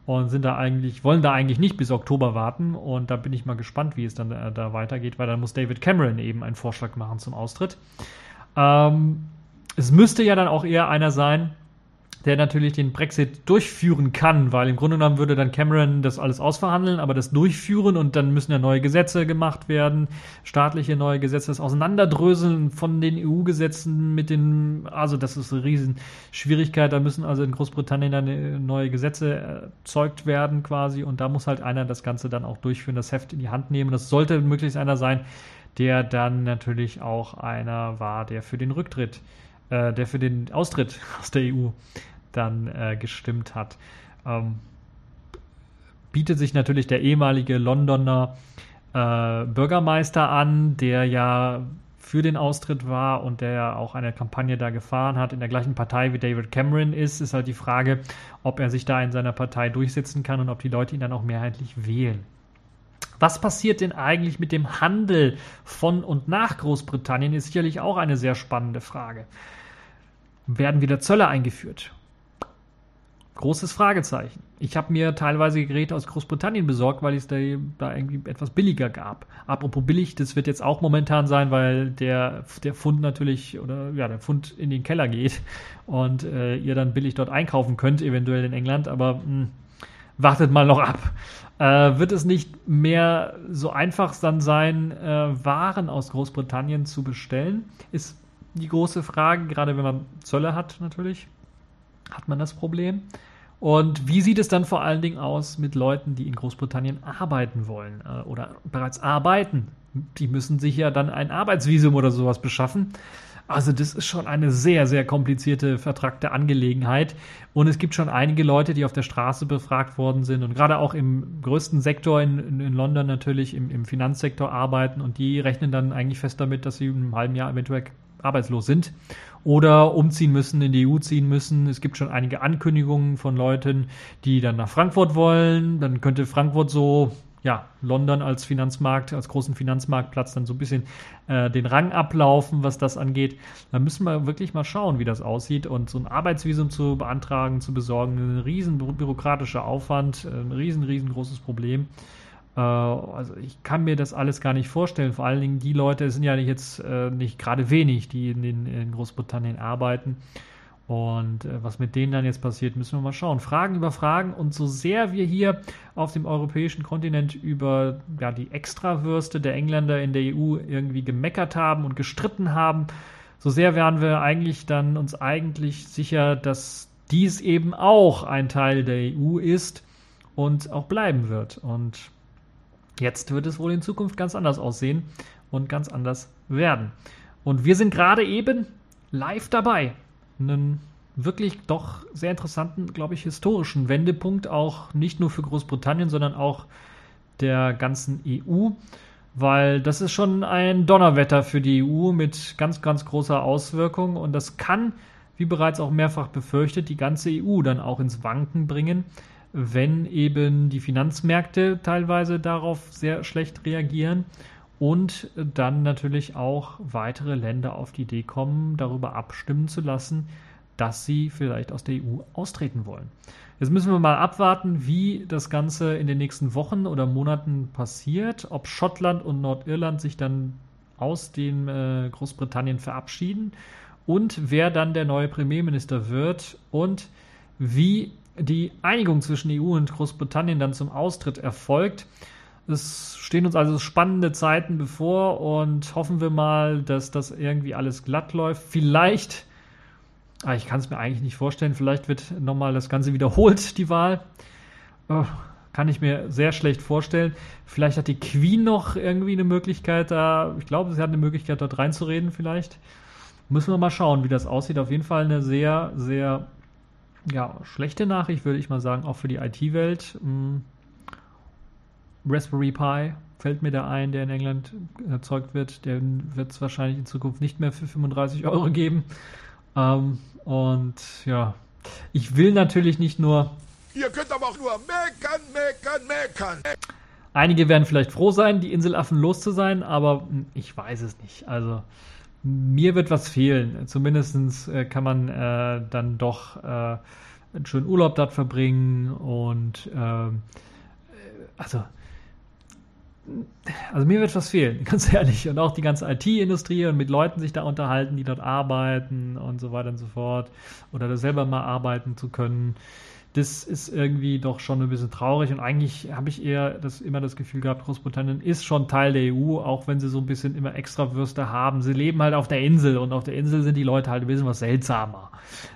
und sind da eigentlich, wollen da eigentlich nicht bis Oktober warten. Und da bin ich mal gespannt, wie es dann da, da weitergeht, weil dann muss David Cameron eben einen Vorschlag machen zum Austritt. Ähm, es müsste ja dann auch eher einer sein, der natürlich den Brexit durchführen kann, weil im Grunde genommen würde dann Cameron das alles ausverhandeln, aber das durchführen und dann müssen ja neue Gesetze gemacht werden, staatliche neue Gesetze, das Auseinanderdröseln von den EU-Gesetzen mit den, also das ist eine riesen Schwierigkeit, da müssen also in Großbritannien dann äh, neue Gesetze erzeugt werden quasi und da muss halt einer das Ganze dann auch durchführen, das Heft in die Hand nehmen. Das sollte möglichst einer sein, der dann natürlich auch einer war, der für den Rücktritt äh, der für den Austritt aus der EU dann äh, gestimmt hat. Ähm, bietet sich natürlich der ehemalige Londoner äh, Bürgermeister an, der ja für den Austritt war und der ja auch eine Kampagne da gefahren hat, in der gleichen Partei wie David Cameron ist, ist halt die Frage, ob er sich da in seiner Partei durchsetzen kann und ob die Leute ihn dann auch mehrheitlich wählen. Was passiert denn eigentlich mit dem Handel von und nach Großbritannien, ist sicherlich auch eine sehr spannende Frage. Werden wieder Zölle eingeführt? Großes Fragezeichen. Ich habe mir teilweise Geräte aus Großbritannien besorgt, weil es da, da irgendwie etwas billiger gab. Apropos billig, das wird jetzt auch momentan sein, weil der, der Fund natürlich oder ja, der Fund in den Keller geht und äh, ihr dann billig dort einkaufen könnt, eventuell in England, aber mh, hm, wartet mal noch ab. Äh, wird es nicht mehr so einfach dann sein, äh, Waren aus Großbritannien zu bestellen? Ist die große Frage, gerade wenn man Zölle hat natürlich, hat man das Problem. Und wie sieht es dann vor allen Dingen aus mit Leuten, die in Großbritannien arbeiten wollen äh, oder bereits arbeiten? Die müssen sich ja dann ein Arbeitsvisum oder sowas beschaffen. Also das ist schon eine sehr, sehr komplizierte, vertragte Angelegenheit. Und es gibt schon einige Leute, die auf der Straße befragt worden sind und gerade auch im größten Sektor in, in, in London natürlich, im, im, Finanzsektor arbeiten und die rechnen dann eigentlich fest damit, dass sie in einem halben Jahr eventuell arbeitslos sind oder umziehen müssen, in die EU ziehen müssen. Es gibt schon einige Ankündigungen von Leuten, die dann nach Frankfurt wollen. Dann könnte Frankfurt so, ja, London als Finanzmarkt, als großen Finanzmarktplatz dann so ein bisschen äh, den Rang ablaufen, was das angeht. Da müssen wir wirklich mal schauen, wie das aussieht. Und so ein Arbeitsvisum zu beantragen, zu besorgen, ein riesen bürokratischer Aufwand, ein riesen, riesengroßes Problem. Äh, also ich kann mir das alles gar nicht vorstellen. Vor allen Dingen die Leute sind ja jetzt äh, nicht gerade wenig, die in, den, in Großbritannien arbeiten. Und äh, was mit denen dann jetzt passiert, müssen wir mal schauen. Fragen über Fragen. Und so sehr wir hier auf dem europäischen Kontinent über ja, die Extrawürste der Engländer in der EU irgendwie gemeckert haben und gestritten haben, so sehr wären wir eigentlich dann uns eigentlich sicher, dass dies eben auch ein Teil der EU ist und auch bleiben wird. Und Jetzt wird es wohl in Zukunft ganz anders aussehen und ganz anders werden. Und wir sind gerade eben live dabei. Einen wirklich doch sehr interessanten, glaube ich, historischen Wendepunkt, auch nicht nur für Großbritannien, sondern auch der ganzen EU, weil das ist schon ein Donnerwetter für die EU mit ganz, ganz großer Auswirkung und das kann, wie bereits auch mehrfach befürchtet, die ganze EU dann auch ins Wanken bringen, wenn eben die Finanzmärkte teilweise darauf sehr schlecht reagieren und dann natürlich auch weitere Länder auf die Idee kommen, darüber abstimmen zu lassen, dass sie vielleicht aus der EU austreten wollen. Jetzt müssen wir mal abwarten, wie das Ganze in den nächsten Wochen oder Monaten passiert, ob Schottland und Nordirland sich dann aus dem äh, Großbritannien verabschieden und wer dann der neue Premierminister wird und wie die Einigung zwischen EU und Großbritannien dann zum Austritt erfolgt. Es stehen uns also spannende Zeiten bevor und hoffen wir mal, dass das irgendwie alles glatt läuft. Vielleicht, ah, ich kann es mir eigentlich nicht vorstellen, vielleicht wird nochmal das Ganze wiederholt, die Wahl. Oh, kann ich mir sehr schlecht vorstellen. Vielleicht hat die Queen noch irgendwie eine Möglichkeit da, ich glaube, sie hat eine Möglichkeit dort reinzureden vielleicht. Müssen wir mal schauen, wie das aussieht. Auf jeden Fall eine sehr, sehr ja, schlechte Nachricht würde ich mal sagen, auch für die IT-Welt. Hm. Raspberry Pi fällt mir da ein, der in England erzeugt wird. Der wird es wahrscheinlich in Zukunft nicht mehr für 35 Euro geben. Ähm, und ja, ich will natürlich nicht nur. Ihr könnt aber auch nur meckern, meckern, meckern. Einige werden vielleicht froh sein, die Inselaffen los zu sein, aber ich weiß es nicht. Also mir wird was fehlen. Zumindest äh, kann man äh, dann doch äh, einen schönen Urlaub dort verbringen und ähm, äh, also also mir wird was fehlen, ganz ehrlich. Und auch die ganze IT-Industrie und mit Leuten sich da unterhalten, die dort arbeiten und so weiter und so fort. Oder da selber mal arbeiten zu können. Das ist irgendwie doch schon ein bisschen traurig. Und eigentlich habe ich eher das, immer das Gefühl gehabt, Großbritannien ist schon Teil der EU, auch wenn sie so ein bisschen immer extra Würste haben. Sie leben halt auf der Insel und auf der Insel sind die Leute halt ein bisschen was seltsamer.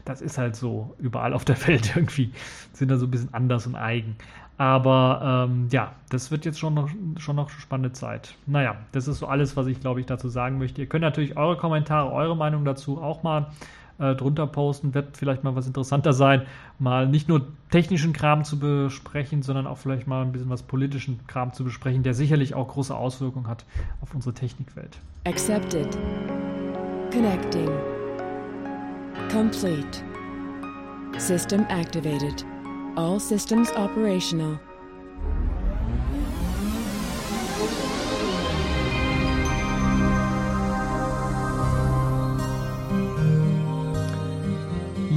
Das ist halt so. Überall auf der Welt irgendwie sind da so ein bisschen anders und eigen. Aber ähm, ja, das wird jetzt schon noch, schon noch spannende Zeit. Naja, das ist so alles, was ich glaube ich dazu sagen möchte. Ihr könnt natürlich eure Kommentare, eure Meinung dazu auch mal äh, drunter posten. Wird vielleicht mal was interessanter sein, mal nicht nur technischen Kram zu besprechen, sondern auch vielleicht mal ein bisschen was politischen Kram zu besprechen, der sicherlich auch große Auswirkungen hat auf unsere Technikwelt. Accepted. Connecting. Complete. System activated. All systems operational.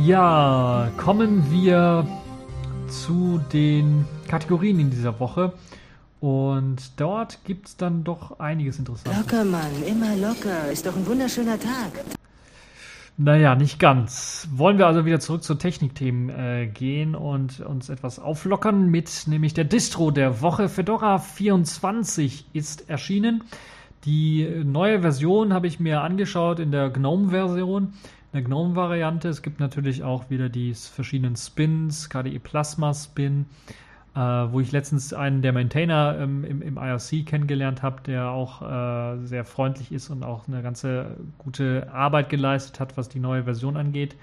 Ja, kommen wir zu den Kategorien in dieser Woche. Und dort gibt es dann doch einiges Interessantes. Locker, Mann, immer locker. Ist doch ein wunderschöner Tag. Naja, nicht ganz. Wollen wir also wieder zurück zu Technikthemen äh, gehen und uns etwas auflockern mit nämlich der Distro der Woche. Fedora 24 ist erschienen. Die neue Version habe ich mir angeschaut in der GNOME-Version, in der GNOME-Variante. Es gibt natürlich auch wieder die verschiedenen Spins, KDE Plasma Spin, äh, wo ich letztens einen der Maintainer ähm, im, im IRC kennengelernt habe, der auch äh, sehr freundlich ist und auch eine ganze gute Arbeit geleistet hat, was die neue Version angeht.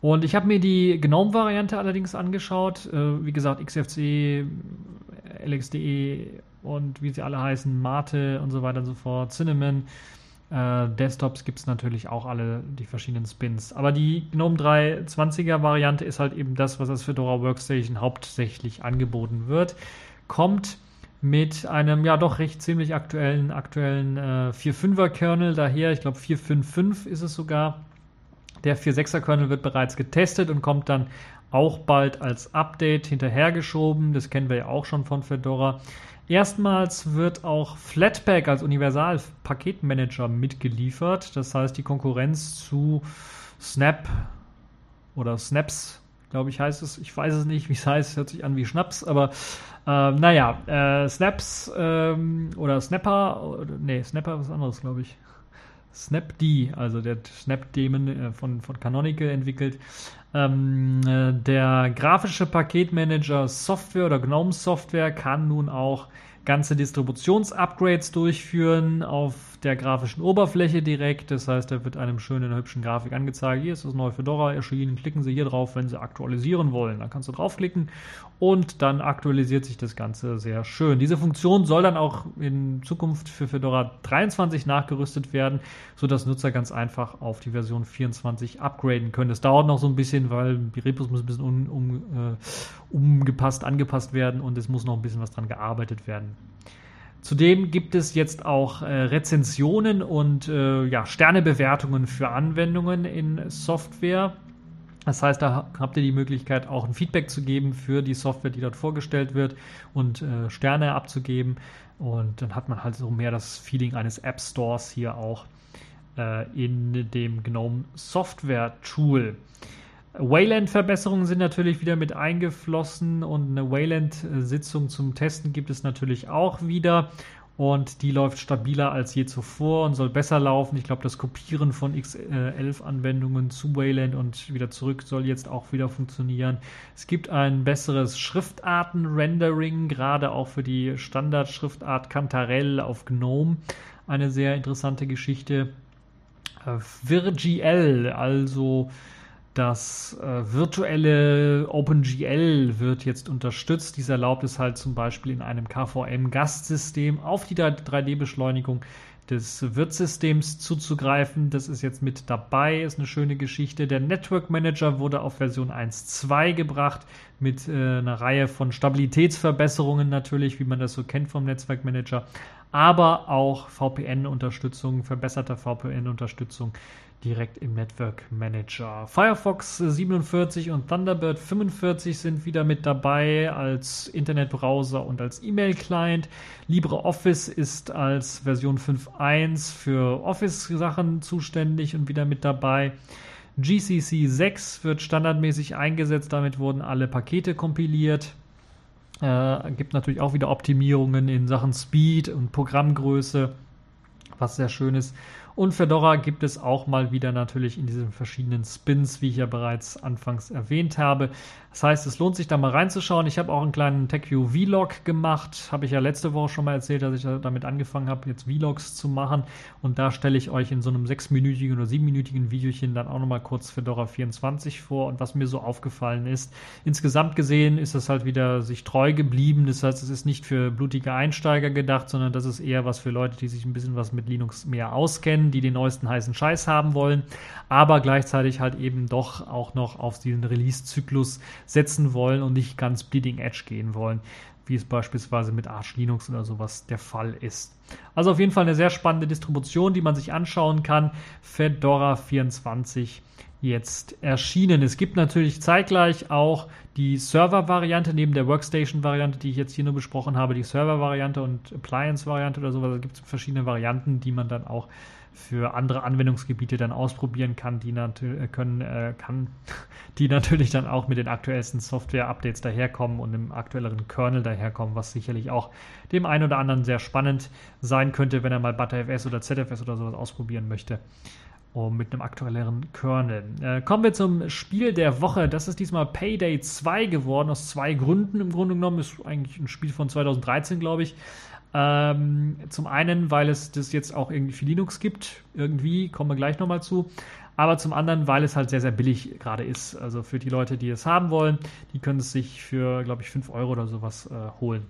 Und ich habe mir die GNOME-Variante allerdings angeschaut. Äh, wie gesagt, XFC, LXDE und wie sie alle heißen, Mate und so weiter und so fort, Cinnamon. Äh, Desktops gibt es natürlich auch alle die verschiedenen Spins. Aber die GNOME 320er Variante ist halt eben das, was als Fedora Workstation hauptsächlich angeboten wird. Kommt mit einem ja doch recht ziemlich aktuellen, aktuellen äh, 4.5er Kernel daher. Ich glaube 4.5.5 ist es sogar. Der 4.6er Kernel wird bereits getestet und kommt dann auch bald als Update hinterhergeschoben. Das kennen wir ja auch schon von Fedora. Erstmals wird auch Flatpak als Universal-Paketmanager mitgeliefert. Das heißt, die Konkurrenz zu Snap oder Snaps, glaube ich, heißt es. Ich weiß es nicht, wie es heißt. Hört sich an wie Schnaps, aber äh, naja, äh, Snaps ähm, oder Snapper, oder, nee, Snapper ist was anderes, glaube ich. Snapd, also der Snap-Daemon äh, von, von Canonical entwickelt. Ähm, äh, der grafische Paketmanager Software oder GNOME Software kann nun auch ganze Distributionsupgrades durchführen auf der grafischen Oberfläche direkt. Das heißt, da wird einem schön in einer hübschen Grafik angezeigt, hier ist das neue Fedora erschienen, klicken Sie hier drauf, wenn Sie aktualisieren wollen. Dann kannst du draufklicken und dann aktualisiert sich das Ganze sehr schön. Diese Funktion soll dann auch in Zukunft für Fedora 23 nachgerüstet werden, sodass Nutzer ganz einfach auf die Version 24 upgraden können. Das dauert noch so ein bisschen, weil die Repos müssen ein bisschen um, um, äh, umgepasst, angepasst werden und es muss noch ein bisschen was dran gearbeitet werden. Zudem gibt es jetzt auch äh, Rezensionen und äh, ja, Sternebewertungen für Anwendungen in Software. Das heißt, da habt ihr die Möglichkeit, auch ein Feedback zu geben für die Software, die dort vorgestellt wird und äh, Sterne abzugeben. Und dann hat man halt so mehr das Feeling eines App Stores hier auch äh, in dem GNOME Software Tool. Wayland-Verbesserungen sind natürlich wieder mit eingeflossen und eine Wayland-Sitzung zum Testen gibt es natürlich auch wieder. Und die läuft stabiler als je zuvor und soll besser laufen. Ich glaube, das Kopieren von X11-Anwendungen zu Wayland und wieder zurück soll jetzt auch wieder funktionieren. Es gibt ein besseres Schriftarten-Rendering, gerade auch für die Standardschriftart Cantarell auf GNOME. Eine sehr interessante Geschichte. Äh, Virgl, also Das äh, virtuelle OpenGL wird jetzt unterstützt. Dies erlaubt es halt zum Beispiel in einem KVM-Gastsystem auf die 3D-Beschleunigung des Wirtsystems zuzugreifen. Das ist jetzt mit dabei, ist eine schöne Geschichte. Der Network Manager wurde auf Version 1.2 gebracht mit äh, einer Reihe von Stabilitätsverbesserungen natürlich, wie man das so kennt vom Netzwerk Manager, aber auch VPN-Unterstützung, verbesserter VPN-Unterstützung direkt im Network Manager. Firefox 47 und Thunderbird 45 sind wieder mit dabei als Internetbrowser und als E-Mail-Client. LibreOffice ist als Version 5.1 für Office-Sachen zuständig und wieder mit dabei. GCC 6 wird standardmäßig eingesetzt, damit wurden alle Pakete kompiliert. Äh, gibt natürlich auch wieder Optimierungen in Sachen Speed und Programmgröße, was sehr schön ist. Und Fedora gibt es auch mal wieder natürlich in diesen verschiedenen Spins, wie ich ja bereits anfangs erwähnt habe. Das heißt, es lohnt sich da mal reinzuschauen. Ich habe auch einen kleinen TechView Vlog gemacht. Habe ich ja letzte Woche schon mal erzählt, dass ich damit angefangen habe, jetzt Vlogs zu machen. Und da stelle ich euch in so einem sechsminütigen oder siebenminütigen Videochen dann auch nochmal kurz Fedora 24 vor und was mir so aufgefallen ist. Insgesamt gesehen ist das halt wieder sich treu geblieben. Das heißt, es ist nicht für blutige Einsteiger gedacht, sondern das ist eher was für Leute, die sich ein bisschen was mit Linux mehr auskennen die den neuesten heißen Scheiß haben wollen, aber gleichzeitig halt eben doch auch noch auf diesen Release-Zyklus setzen wollen und nicht ganz Bleeding Edge gehen wollen, wie es beispielsweise mit Arch Linux oder sowas der Fall ist. Also auf jeden Fall eine sehr spannende Distribution, die man sich anschauen kann. Fedora 24 jetzt erschienen. Es gibt natürlich zeitgleich auch die Server-Variante neben der Workstation-Variante, die ich jetzt hier nur besprochen habe, die Server-Variante und Appliance-Variante oder sowas. Da gibt es verschiedene Varianten, die man dann auch für andere Anwendungsgebiete dann ausprobieren kann, die natürlich äh, können, äh, kann, die natürlich dann auch mit den aktuellsten Software-Updates daherkommen und im aktuelleren Kernel daherkommen, was sicherlich auch dem einen oder anderen sehr spannend sein könnte, wenn er mal ButterFS oder ZFS oder sowas ausprobieren möchte. Um, mit einem aktuelleren Kernel. Äh, kommen wir zum Spiel der Woche. Das ist diesmal Payday 2 geworden, aus zwei Gründen im Grunde genommen. Ist eigentlich ein Spiel von 2013, glaube ich. Ähm, zum einen, weil es das jetzt auch irgendwie für Linux gibt, irgendwie, kommen wir gleich nochmal zu. Aber zum anderen, weil es halt sehr, sehr billig gerade ist. Also für die Leute, die es haben wollen, die können es sich für, glaube ich, 5 Euro oder sowas äh, holen.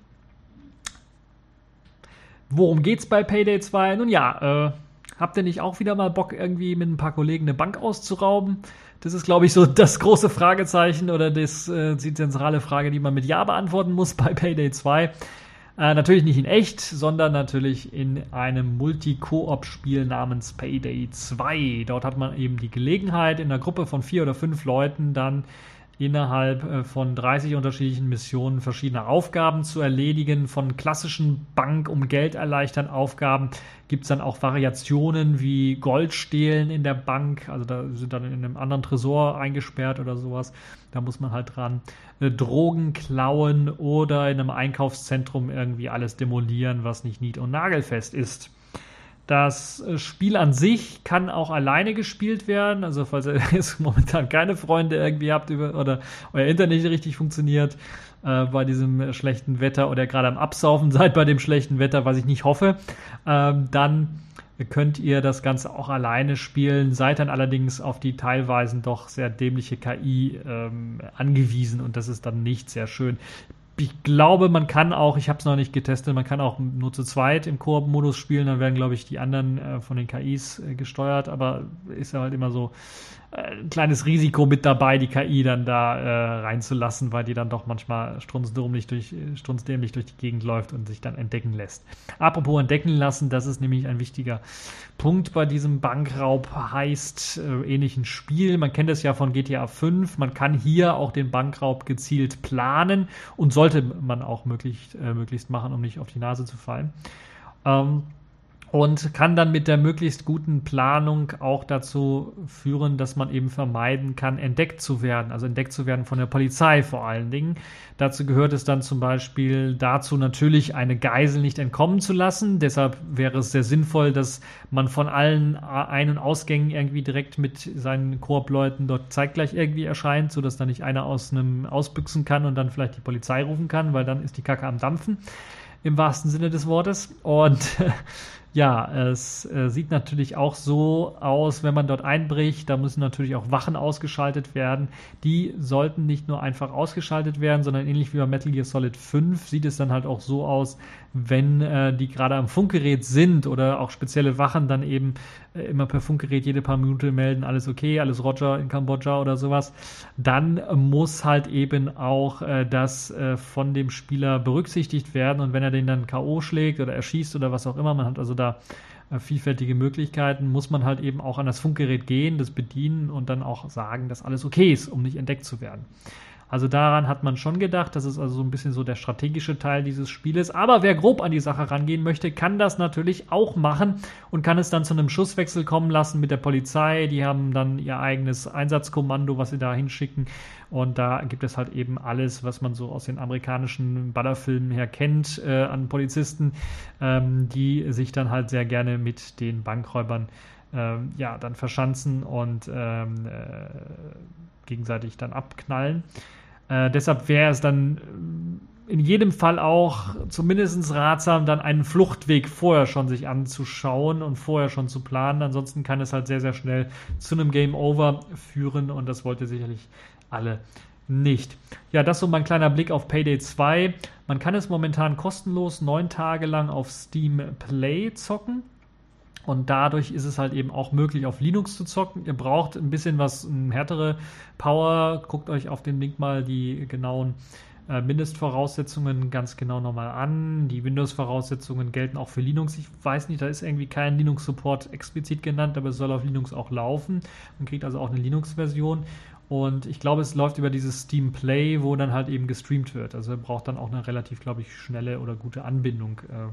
Worum geht's bei Payday 2? Nun ja, äh, habt ihr nicht auch wieder mal Bock, irgendwie mit ein paar Kollegen eine Bank auszurauben? Das ist, glaube ich, so das große Fragezeichen oder das, äh, die zentrale Frage, die man mit Ja beantworten muss bei Payday 2. Äh, natürlich nicht in echt, sondern natürlich in einem Multi-Koop-Spiel namens Payday 2. Dort hat man eben die Gelegenheit, in einer Gruppe von vier oder fünf Leuten dann innerhalb äh, von 30 unterschiedlichen Missionen verschiedene Aufgaben zu erledigen. Von klassischen Bank um Geld erleichtern Aufgaben gibt es dann auch Variationen wie Gold stehlen in der Bank. Also da sind dann in einem anderen Tresor eingesperrt oder sowas. Da muss man halt dran. Äh, Drogen klauen oder in einem Einkaufszentrum irgendwie alles demolieren, was nicht nied- und nagelfest ist. Das äh, Spiel an sich kann auch alleine gespielt werden. Also falls ihr jetzt momentan keine Freunde irgendwie habt über, oder euer Internet nicht richtig funktioniert äh, bei diesem schlechten Wetter oder gerade am Absaufen seid bei dem schlechten Wetter, was ich nicht hoffe, ähm, dann könnt ihr das Ganze auch alleine spielen, seid dann allerdings auf die teilweise doch sehr dämliche KI ähm, angewiesen und das ist dann nicht sehr schön ich glaube, man kann auch, ich habe es noch nicht getestet, man kann auch nur zu zweit im Koop-Modus spielen, dann werden, glaube ich, die anderen äh, von den KIs äh, gesteuert, aber ist ja halt immer so, ein kleines Risiko mit dabei, die KI dann da äh, reinzulassen, weil die dann doch manchmal strunzdämlich durch, strunzdämlich durch die Gegend läuft und sich dann entdecken lässt. Apropos entdecken lassen, das ist nämlich ein wichtiger Punkt bei diesem Bankraub, heißt äh, ähnlichen Spiel. Man kennt es ja von GTA 5. Man kann hier auch den Bankraub gezielt planen und sollte man auch möglichst, äh, möglichst machen, um nicht auf die Nase zu fallen. Ähm, und kann dann mit der möglichst guten Planung auch dazu führen, dass man eben vermeiden kann, entdeckt zu werden, also entdeckt zu werden von der Polizei vor allen Dingen. Dazu gehört es dann zum Beispiel dazu natürlich eine Geisel nicht entkommen zu lassen. Deshalb wäre es sehr sinnvoll, dass man von allen Ein- und Ausgängen irgendwie direkt mit seinen Koop-Leuten dort zeitgleich irgendwie erscheint, sodass da nicht einer aus einem ausbüchsen kann und dann vielleicht die Polizei rufen kann, weil dann ist die Kacke am Dampfen im wahrsten Sinne des Wortes. Und ja, es äh, sieht natürlich auch so aus, wenn man dort einbricht, da müssen natürlich auch Wachen ausgeschaltet werden. Die sollten nicht nur einfach ausgeschaltet werden, sondern ähnlich wie bei Metal Gear Solid 5 sieht es dann halt auch so aus, wenn äh, die gerade am Funkgerät sind oder auch spezielle Wachen dann eben äh, immer per Funkgerät jede paar Minuten melden, alles okay, alles Roger in Kambodscha oder sowas, dann muss halt eben auch äh, das äh, von dem Spieler berücksichtigt werden und wenn er den dann K.O. schlägt oder erschießt oder was auch immer, man hat also da äh, vielfältige Möglichkeiten, muss man halt eben auch an das Funkgerät gehen, das bedienen und dann auch sagen, dass alles okay ist, um nicht entdeckt zu werden. Also daran hat man schon gedacht. Das ist also so ein bisschen so der strategische Teil dieses Spieles. Aber wer grob an die Sache rangehen möchte, kann das natürlich auch machen und kann es dann zu einem Schusswechsel kommen lassen mit der Polizei. Die haben dann ihr eigenes Einsatzkommando, was sie da hinschicken. Und da gibt es halt eben alles, was man so aus den amerikanischen Ballerfilmen her kennt äh, an Polizisten, ähm, die sich dann halt sehr gerne mit den Bankräubern ähm, ja, dann verschanzen und ähm, äh, gegenseitig dann abknallen. Äh, deshalb wäre es dann äh, in jedem Fall auch zumindest ratsam, dann einen Fluchtweg vorher schon sich anzuschauen und vorher schon zu planen. Ansonsten kann es halt sehr, sehr schnell zu einem Game Over führen und das wollte sicherlich alle nicht. Ja, das so mein kleiner Blick auf Payday 2. Man kann es momentan kostenlos neun Tage lang auf Steam Play zocken. Und dadurch ist es halt eben auch möglich, auf Linux zu zocken. Ihr braucht ein bisschen was, härtere Power. Guckt euch auf dem Link mal die genauen äh, Mindestvoraussetzungen ganz genau nochmal an. Die Windows-Voraussetzungen gelten auch für Linux. Ich weiß nicht, da ist irgendwie kein Linux-Support explizit genannt, aber es soll auf Linux auch laufen. Man kriegt also auch eine Linux-Version. Und ich glaube, es läuft über dieses Steam Play, wo dann halt eben gestreamt wird. Also braucht dann auch eine relativ, glaube ich, schnelle oder gute Anbindung. Äh,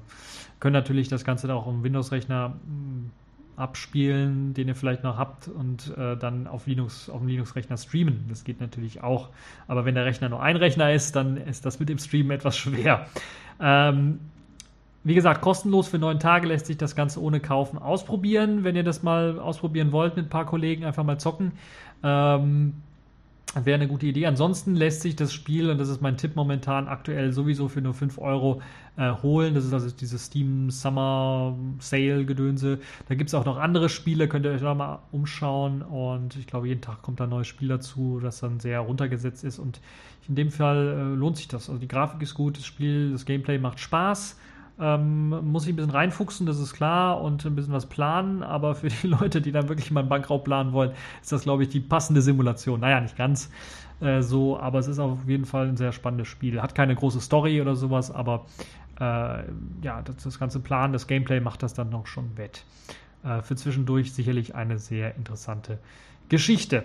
können natürlich das Ganze dann auch im Windows-Rechner hm, abspielen, den ihr vielleicht noch habt und äh, dann auf Linux, auf dem Linux-Rechner streamen. Das geht natürlich auch. Aber wenn der Rechner nur ein Rechner ist, dann ist das mit dem Streamen etwas schwer. Ähm, wie gesagt, kostenlos für neun Tage lässt sich das Ganze ohne Kaufen ausprobieren. Wenn ihr das mal ausprobieren wollt mit ein paar Kollegen, einfach mal zocken. Ähm, Wäre eine gute Idee. Ansonsten lässt sich das Spiel, und das ist mein Tipp momentan, aktuell sowieso für nur 5 Euro äh, holen. Das ist also dieses Steam Summer Sale Gedönse. Da gibt es auch noch andere Spiele, könnt ihr euch da mal umschauen. Und ich glaube, jeden Tag kommt da ein neues Spiel dazu, das dann sehr runtergesetzt ist. Und in dem Fall äh, lohnt sich das. Also die Grafik ist gut, das Spiel, das Gameplay macht Spaß. Ähm, muss ich ein bisschen reinfuchsen, das ist klar, und ein bisschen was planen, aber für die Leute, die dann wirklich mal einen Bankraub planen wollen, ist das, glaube ich, die passende Simulation. Naja, nicht ganz äh, so, aber es ist auf jeden Fall ein sehr spannendes Spiel. Hat keine große Story oder sowas, aber äh, ja, das, das, ganze Plan, das Gameplay macht das dann noch schon wett. Äh, für zwischendurch sicherlich eine sehr interessante Geschichte.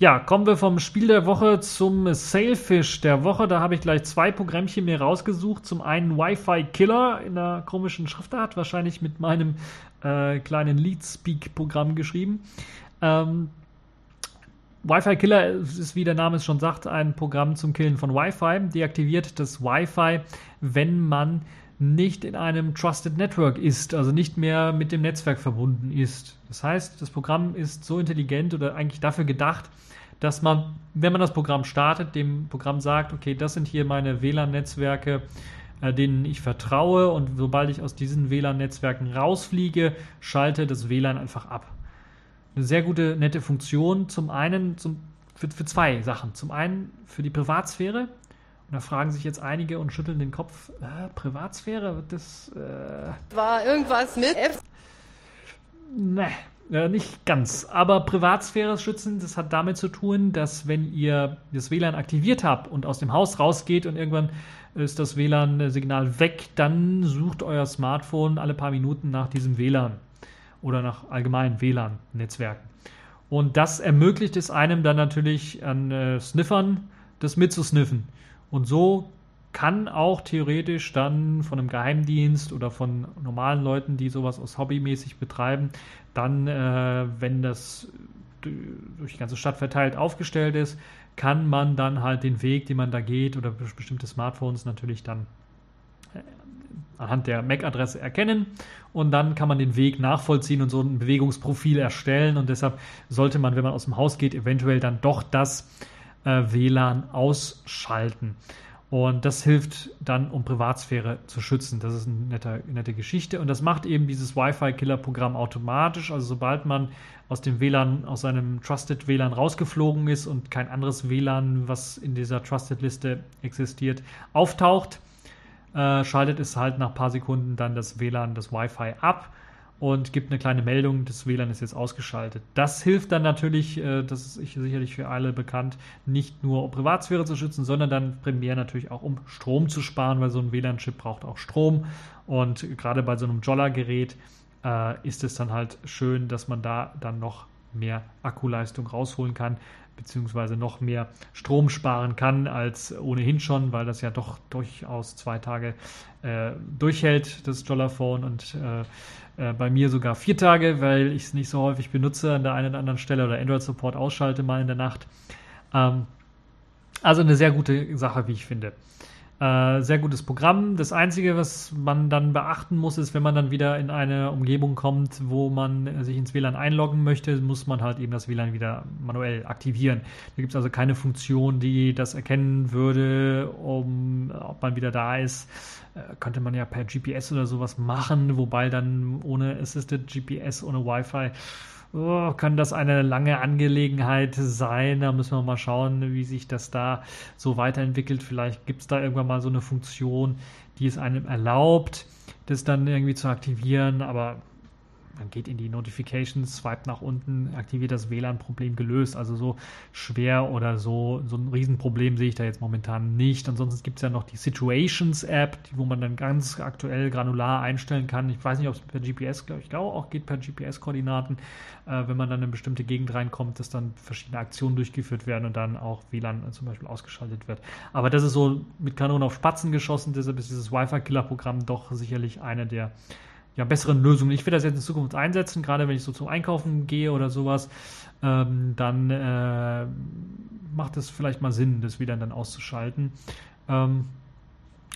Ja, kommen wir vom Spiel der Woche zum Sailfish der Woche. Da habe ich gleich zwei Programmchen mir rausgesucht. Zum einen Wi-Fi Killer in einer komischen Schriftart, wahrscheinlich mit meinem äh, kleinen Leadspeak-Programm geschrieben. Ähm, Wi-Fi Killer ist, wie der Name es schon sagt, ein Programm zum Killen von Wi-Fi. Deaktiviert das Wi-Fi, wenn man nicht in einem Trusted Network ist, also nicht mehr mit dem Netzwerk verbunden ist. Das heißt, das Programm ist so intelligent oder eigentlich dafür gedacht, dass man, wenn man das Programm startet, dem Programm sagt, okay, das sind hier meine WLAN-Netzwerke, äh, denen ich vertraue und sobald ich aus diesen WLAN-Netzwerken rausfliege, schalte das WLAN einfach ab. Eine sehr gute, nette Funktion. Zum einen zum, für, für zwei Sachen. Zum einen für die Privatsphäre. Und da fragen sich jetzt einige und schütteln den Kopf. Äh, Privatsphäre? Wird das. Äh War irgendwas mit F? Ne, äh, nicht ganz. Aber Privatsphäre schützen, das hat damit zu tun, dass wenn ihr das WLAN aktiviert habt und aus dem Haus rausgeht und irgendwann ist das WLAN-Signal weg, dann sucht euer Smartphone alle paar Minuten nach diesem WLAN oder nach allgemeinen WLAN-Netzwerken. Und das ermöglicht es einem dann natürlich an äh, Sniffern, das mitzusniffen. Und so kann auch theoretisch dann von einem Geheimdienst oder von normalen Leuten, die sowas aus hobbymäßig betreiben, dann, äh, wenn das durch die ganze Stadt verteilt aufgestellt ist, kann man dann halt den Weg, den man da geht oder bestimmte Smartphones natürlich dann äh, anhand der MAC-Adresse erkennen. Und dann kann man den Weg nachvollziehen und so ein Bewegungsprofil erstellen. Und deshalb sollte man, wenn man aus dem Haus geht, eventuell dann doch das äh, WLAN ausschalten. Und das hilft dann, um Privatsphäre zu schützen. Das ist eine nette, nette Geschichte. Und das macht eben dieses Wi-Fi-Killer-Programm automatisch. Also sobald man aus dem WLAN, aus seinem Trusted WLAN rausgeflogen ist und kein anderes WLAN, was in dieser Trusted-Liste existiert, auftaucht, äh, schaltet es halt nach ein paar Sekunden dann das WLAN, das Wi-Fi ab und gibt eine kleine Meldung, das WLAN ist jetzt ausgeschaltet. Das hilft dann natürlich, äh, das ist sicherlich für alle bekannt, nicht nur um Privatsphäre zu schützen, sondern dann primär natürlich auch um Strom zu sparen, weil so ein WLAN-Chip braucht auch Strom und gerade bei so einem Jolla-Gerät äh, ist es dann halt schön, dass man da dann noch mehr Akkuleistung rausholen kann, beziehungsweise noch mehr Strom sparen kann als ohnehin schon, weil das ja doch durchaus zwei Tage äh, durchhält, das Jolla-Phone und äh, äh, bei mir sogar vier Tage, weil ich es nicht so häufig benutze an der einen oder anderen Stelle oder Android Support ausschalte mal in der Nacht. Ähm, also eine sehr gute Sache, wie ich finde. Äh, sehr gutes Programm. Das Einzige, was man dann beachten muss, ist, wenn man dann wieder in eine Umgebung kommt, wo man sich ins WLAN einloggen möchte, muss man halt eben das WLAN wieder manuell aktivieren. Da gibt es also keine Funktion, die das erkennen würde, um, ob man wieder da ist. Äh, könnte man ja per GPS oder sowas machen, wobei dann ohne Assisted GPS, ohne Wi-Fi oh, kann das eine lange Angelegenheit sein. Da müssen wir mal schauen, wie sich das da so weiterentwickelt. Vielleicht gibt es da irgendwann mal so eine Funktion, die es einem erlaubt, das dann irgendwie zu aktivieren. Aber man geht in die Notifications, swipe nach unten, aktiviert das WLAN-Problem gelöst. Also so schwer oder so, so ein Riesenproblem sehe ich da jetzt momentan nicht. Ansonsten gibt es ja noch die Situations-App, wo man dann ganz aktuell granular einstellen kann. Ich weiß nicht, ob es per GPS, glaube ich, glaube auch geht per GPS-Koordinaten, äh, wenn man dann in eine bestimmte Gegend reinkommt, dass dann verschiedene Aktionen durchgeführt werden und dann auch WLAN zum Beispiel ausgeschaltet wird. Aber das ist so mit Kanonen auf Spatzen geschossen, deshalb ist dieses Wi-Fi-Killer-Programm doch sicherlich eine der ja, besseren Lösungen. Ich werde das jetzt in Zukunft einsetzen, gerade wenn ich so zum Einkaufen gehe oder sowas, ähm, dann äh, macht es vielleicht mal Sinn, das wieder dann auszuschalten. Ähm,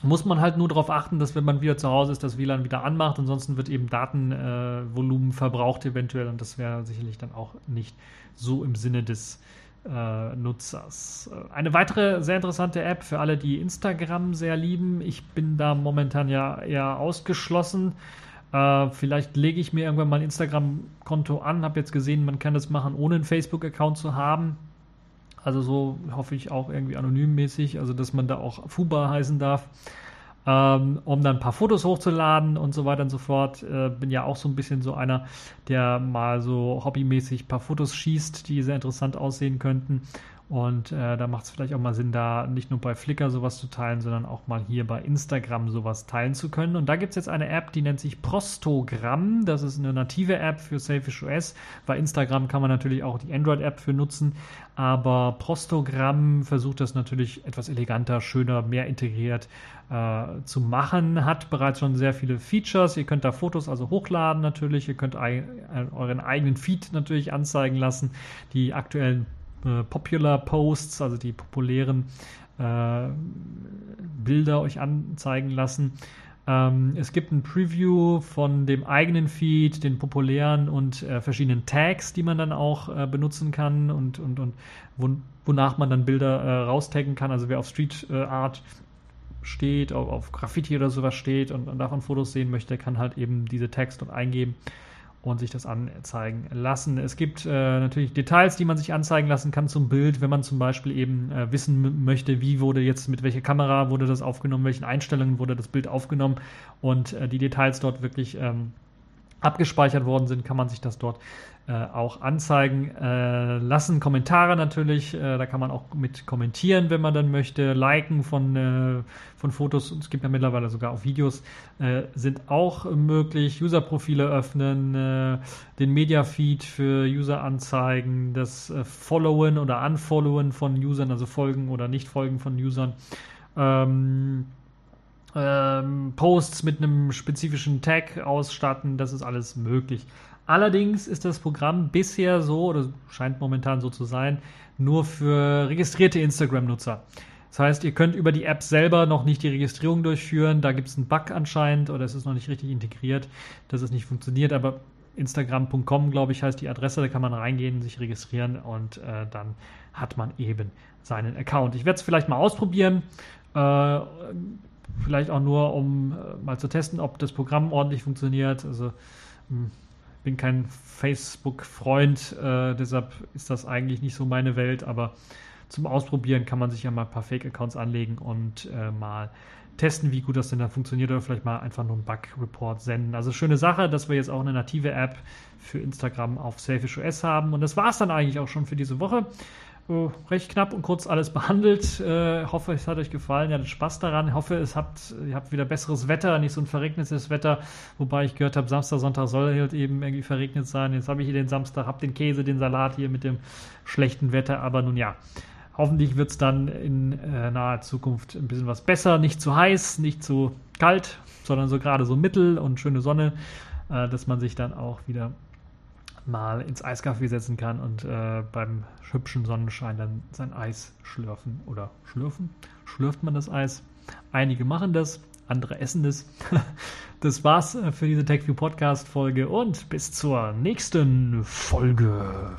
muss man halt nur darauf achten, dass wenn man wieder zu Hause ist, das WLAN wieder anmacht. Ansonsten wird eben Datenvolumen äh, verbraucht eventuell und das wäre sicherlich dann auch nicht so im Sinne des äh, Nutzers. Eine weitere sehr interessante App für alle, die Instagram sehr lieben. Ich bin da momentan ja eher ausgeschlossen. Äh, vielleicht lege ich mir irgendwann mal ein Instagram-Konto an. Habe jetzt gesehen, man kann das machen, ohne einen Facebook-Account zu haben. Also so hoffe ich auch irgendwie anonymmäßig, also dass man da auch Fuba heißen darf, ähm, um dann ein paar Fotos hochzuladen und so weiter und so fort. Äh, bin ja auch so ein bisschen so einer, der mal so hobbymäßig ein paar Fotos schießt, die sehr interessant aussehen könnten. Und äh, da macht es vielleicht auch mal Sinn, da nicht nur bei Flickr sowas zu teilen, sondern auch mal hier bei Instagram sowas teilen zu können. Und da gibt es jetzt eine App, die nennt sich Prostogramm. Das ist eine native App für Selfish OS. Bei Instagram kann man natürlich auch die Android-App für nutzen. Aber Prostogramm versucht das natürlich etwas eleganter, schöner, mehr integriert äh, zu machen. Hat bereits schon sehr viele Features. Ihr könnt da Fotos also hochladen natürlich. Ihr könnt euren eigenen Feed natürlich anzeigen lassen. Die aktuellen äh, Popular Posts, also die populären äh, Bilder euch anzeigen lassen. Ähm, es gibt ein Preview von dem eigenen Feed, den populären und äh, verschiedenen Tags, die man dann auch äh, benutzen kann und, und, und wonach man dann Bilder äh, raustaggen kann. Also wer auf Street äh, Art steht, auf, Graffiti oder sowas steht und, und davon Fotos sehen möchte, kann halt eben diese Tags dort eingeben und sich das anzeigen lassen. Es gibt äh, natürlich Details, die man sich anzeigen lassen kann zum Bild, wenn man zum Beispiel eben äh, wissen möchte, wie wurde jetzt mit welcher Kamera wurde das aufgenommen, welchen Einstellungen wurde das Bild aufgenommen und äh, die Details dort wirklich ähm, abgespeichert worden sind, kann man sich das dort äh, auch anzeigen äh, lassen. Kommentare natürlich, äh, da kann man auch mit kommentieren, wenn man dann möchte. Liken von, äh, von Fotos, es gibt ja mittlerweile sogar auch Videos, äh, sind auch möglich. User-Profile öffnen, äh, den Media-Feed für User anzeigen, das Followen oder Unfollowen von Usern, also Folgen oder Nicht-Folgen von Usern. Ähm, ähm, Posts mit einem spezifischen Tag ausstatten, das ist alles möglich. Allerdings ist das Programm bisher so, oder scheint momentan so zu sein, nur für registrierte Instagram-Nutzer. Das heißt, ihr könnt über die App selber noch nicht die Registrierung durchführen. Da gibt es einen Bug anscheinend oder es ist noch nicht richtig integriert, dass es nicht funktioniert. Aber Instagram.com, glaube ich, heißt die Adresse. Da kann man reingehen, sich registrieren und äh, dann hat man eben seinen Account. Ich werde es vielleicht mal ausprobieren Äh, vielleicht auch nur, um äh, mal zu testen, ob das Programm ordentlich funktioniert. Also hm, bin kein Facebook-Freund, äh, deshalb ist das eigentlich nicht so meine Welt, aber zum Ausprobieren kann man sich ja mal ein paar Fake-Accounts anlegen und äh, mal testen, wie gut das denn dann funktioniert oder vielleicht mal einfach nur einen Bug-Report senden. Also schöne Sache, dass wir jetzt auch eine native App für Instagram auf Selfish OS haben. Und das war es dann eigentlich auch schon für diese Woche. Recht knapp und kurz alles behandelt. Äh, hoffe, es hat euch gefallen. Ihr hattet Spaß daran. Ich hoffe, es habt, ihr habt wieder besseres Wetter, nicht so ein verregnetes Wetter. Wobei ich gehört habe, Samstag, Sonntag soll halt eben irgendwie verregnet sein. Jetzt habe ich hier den Samstag, habe den Käse, den Salat hier mit dem schlechten Wetter. Aber nun ja, hoffentlich wird es dann in äh, naher Zukunft ein bisschen was besser. Nicht zu heiß, nicht zu kalt, sondern so gerade so mittel und schöne Sonne, äh, dass man sich dann auch wieder mal ins Eiskaffee setzen kann und äh, beim hübschen Sonnenschein dann sein Eis schlürfen oder schlürfen? Schlürft man das Eis? Einige machen das, andere essen das. Das war's äh, für diese TechView Podcast Folge und bis zur nächsten Folge.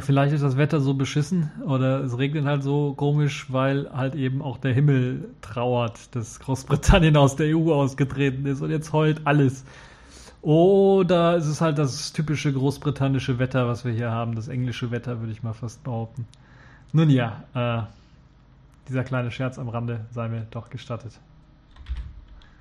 Vielleicht ist das Wetter so beschissen oder es regnet halt so komisch, weil halt eben auch der Himmel trauert, dass Großbritannien aus der EU ausgetreten ist und jetzt heult alles. Oder es ist halt das typische großbritannische Wetter, was wir hier haben, das englische Wetter, würde ich mal fast behaupten. Nun ja, äh, dieser kleine Scherz am Rande sei mir doch gestattet.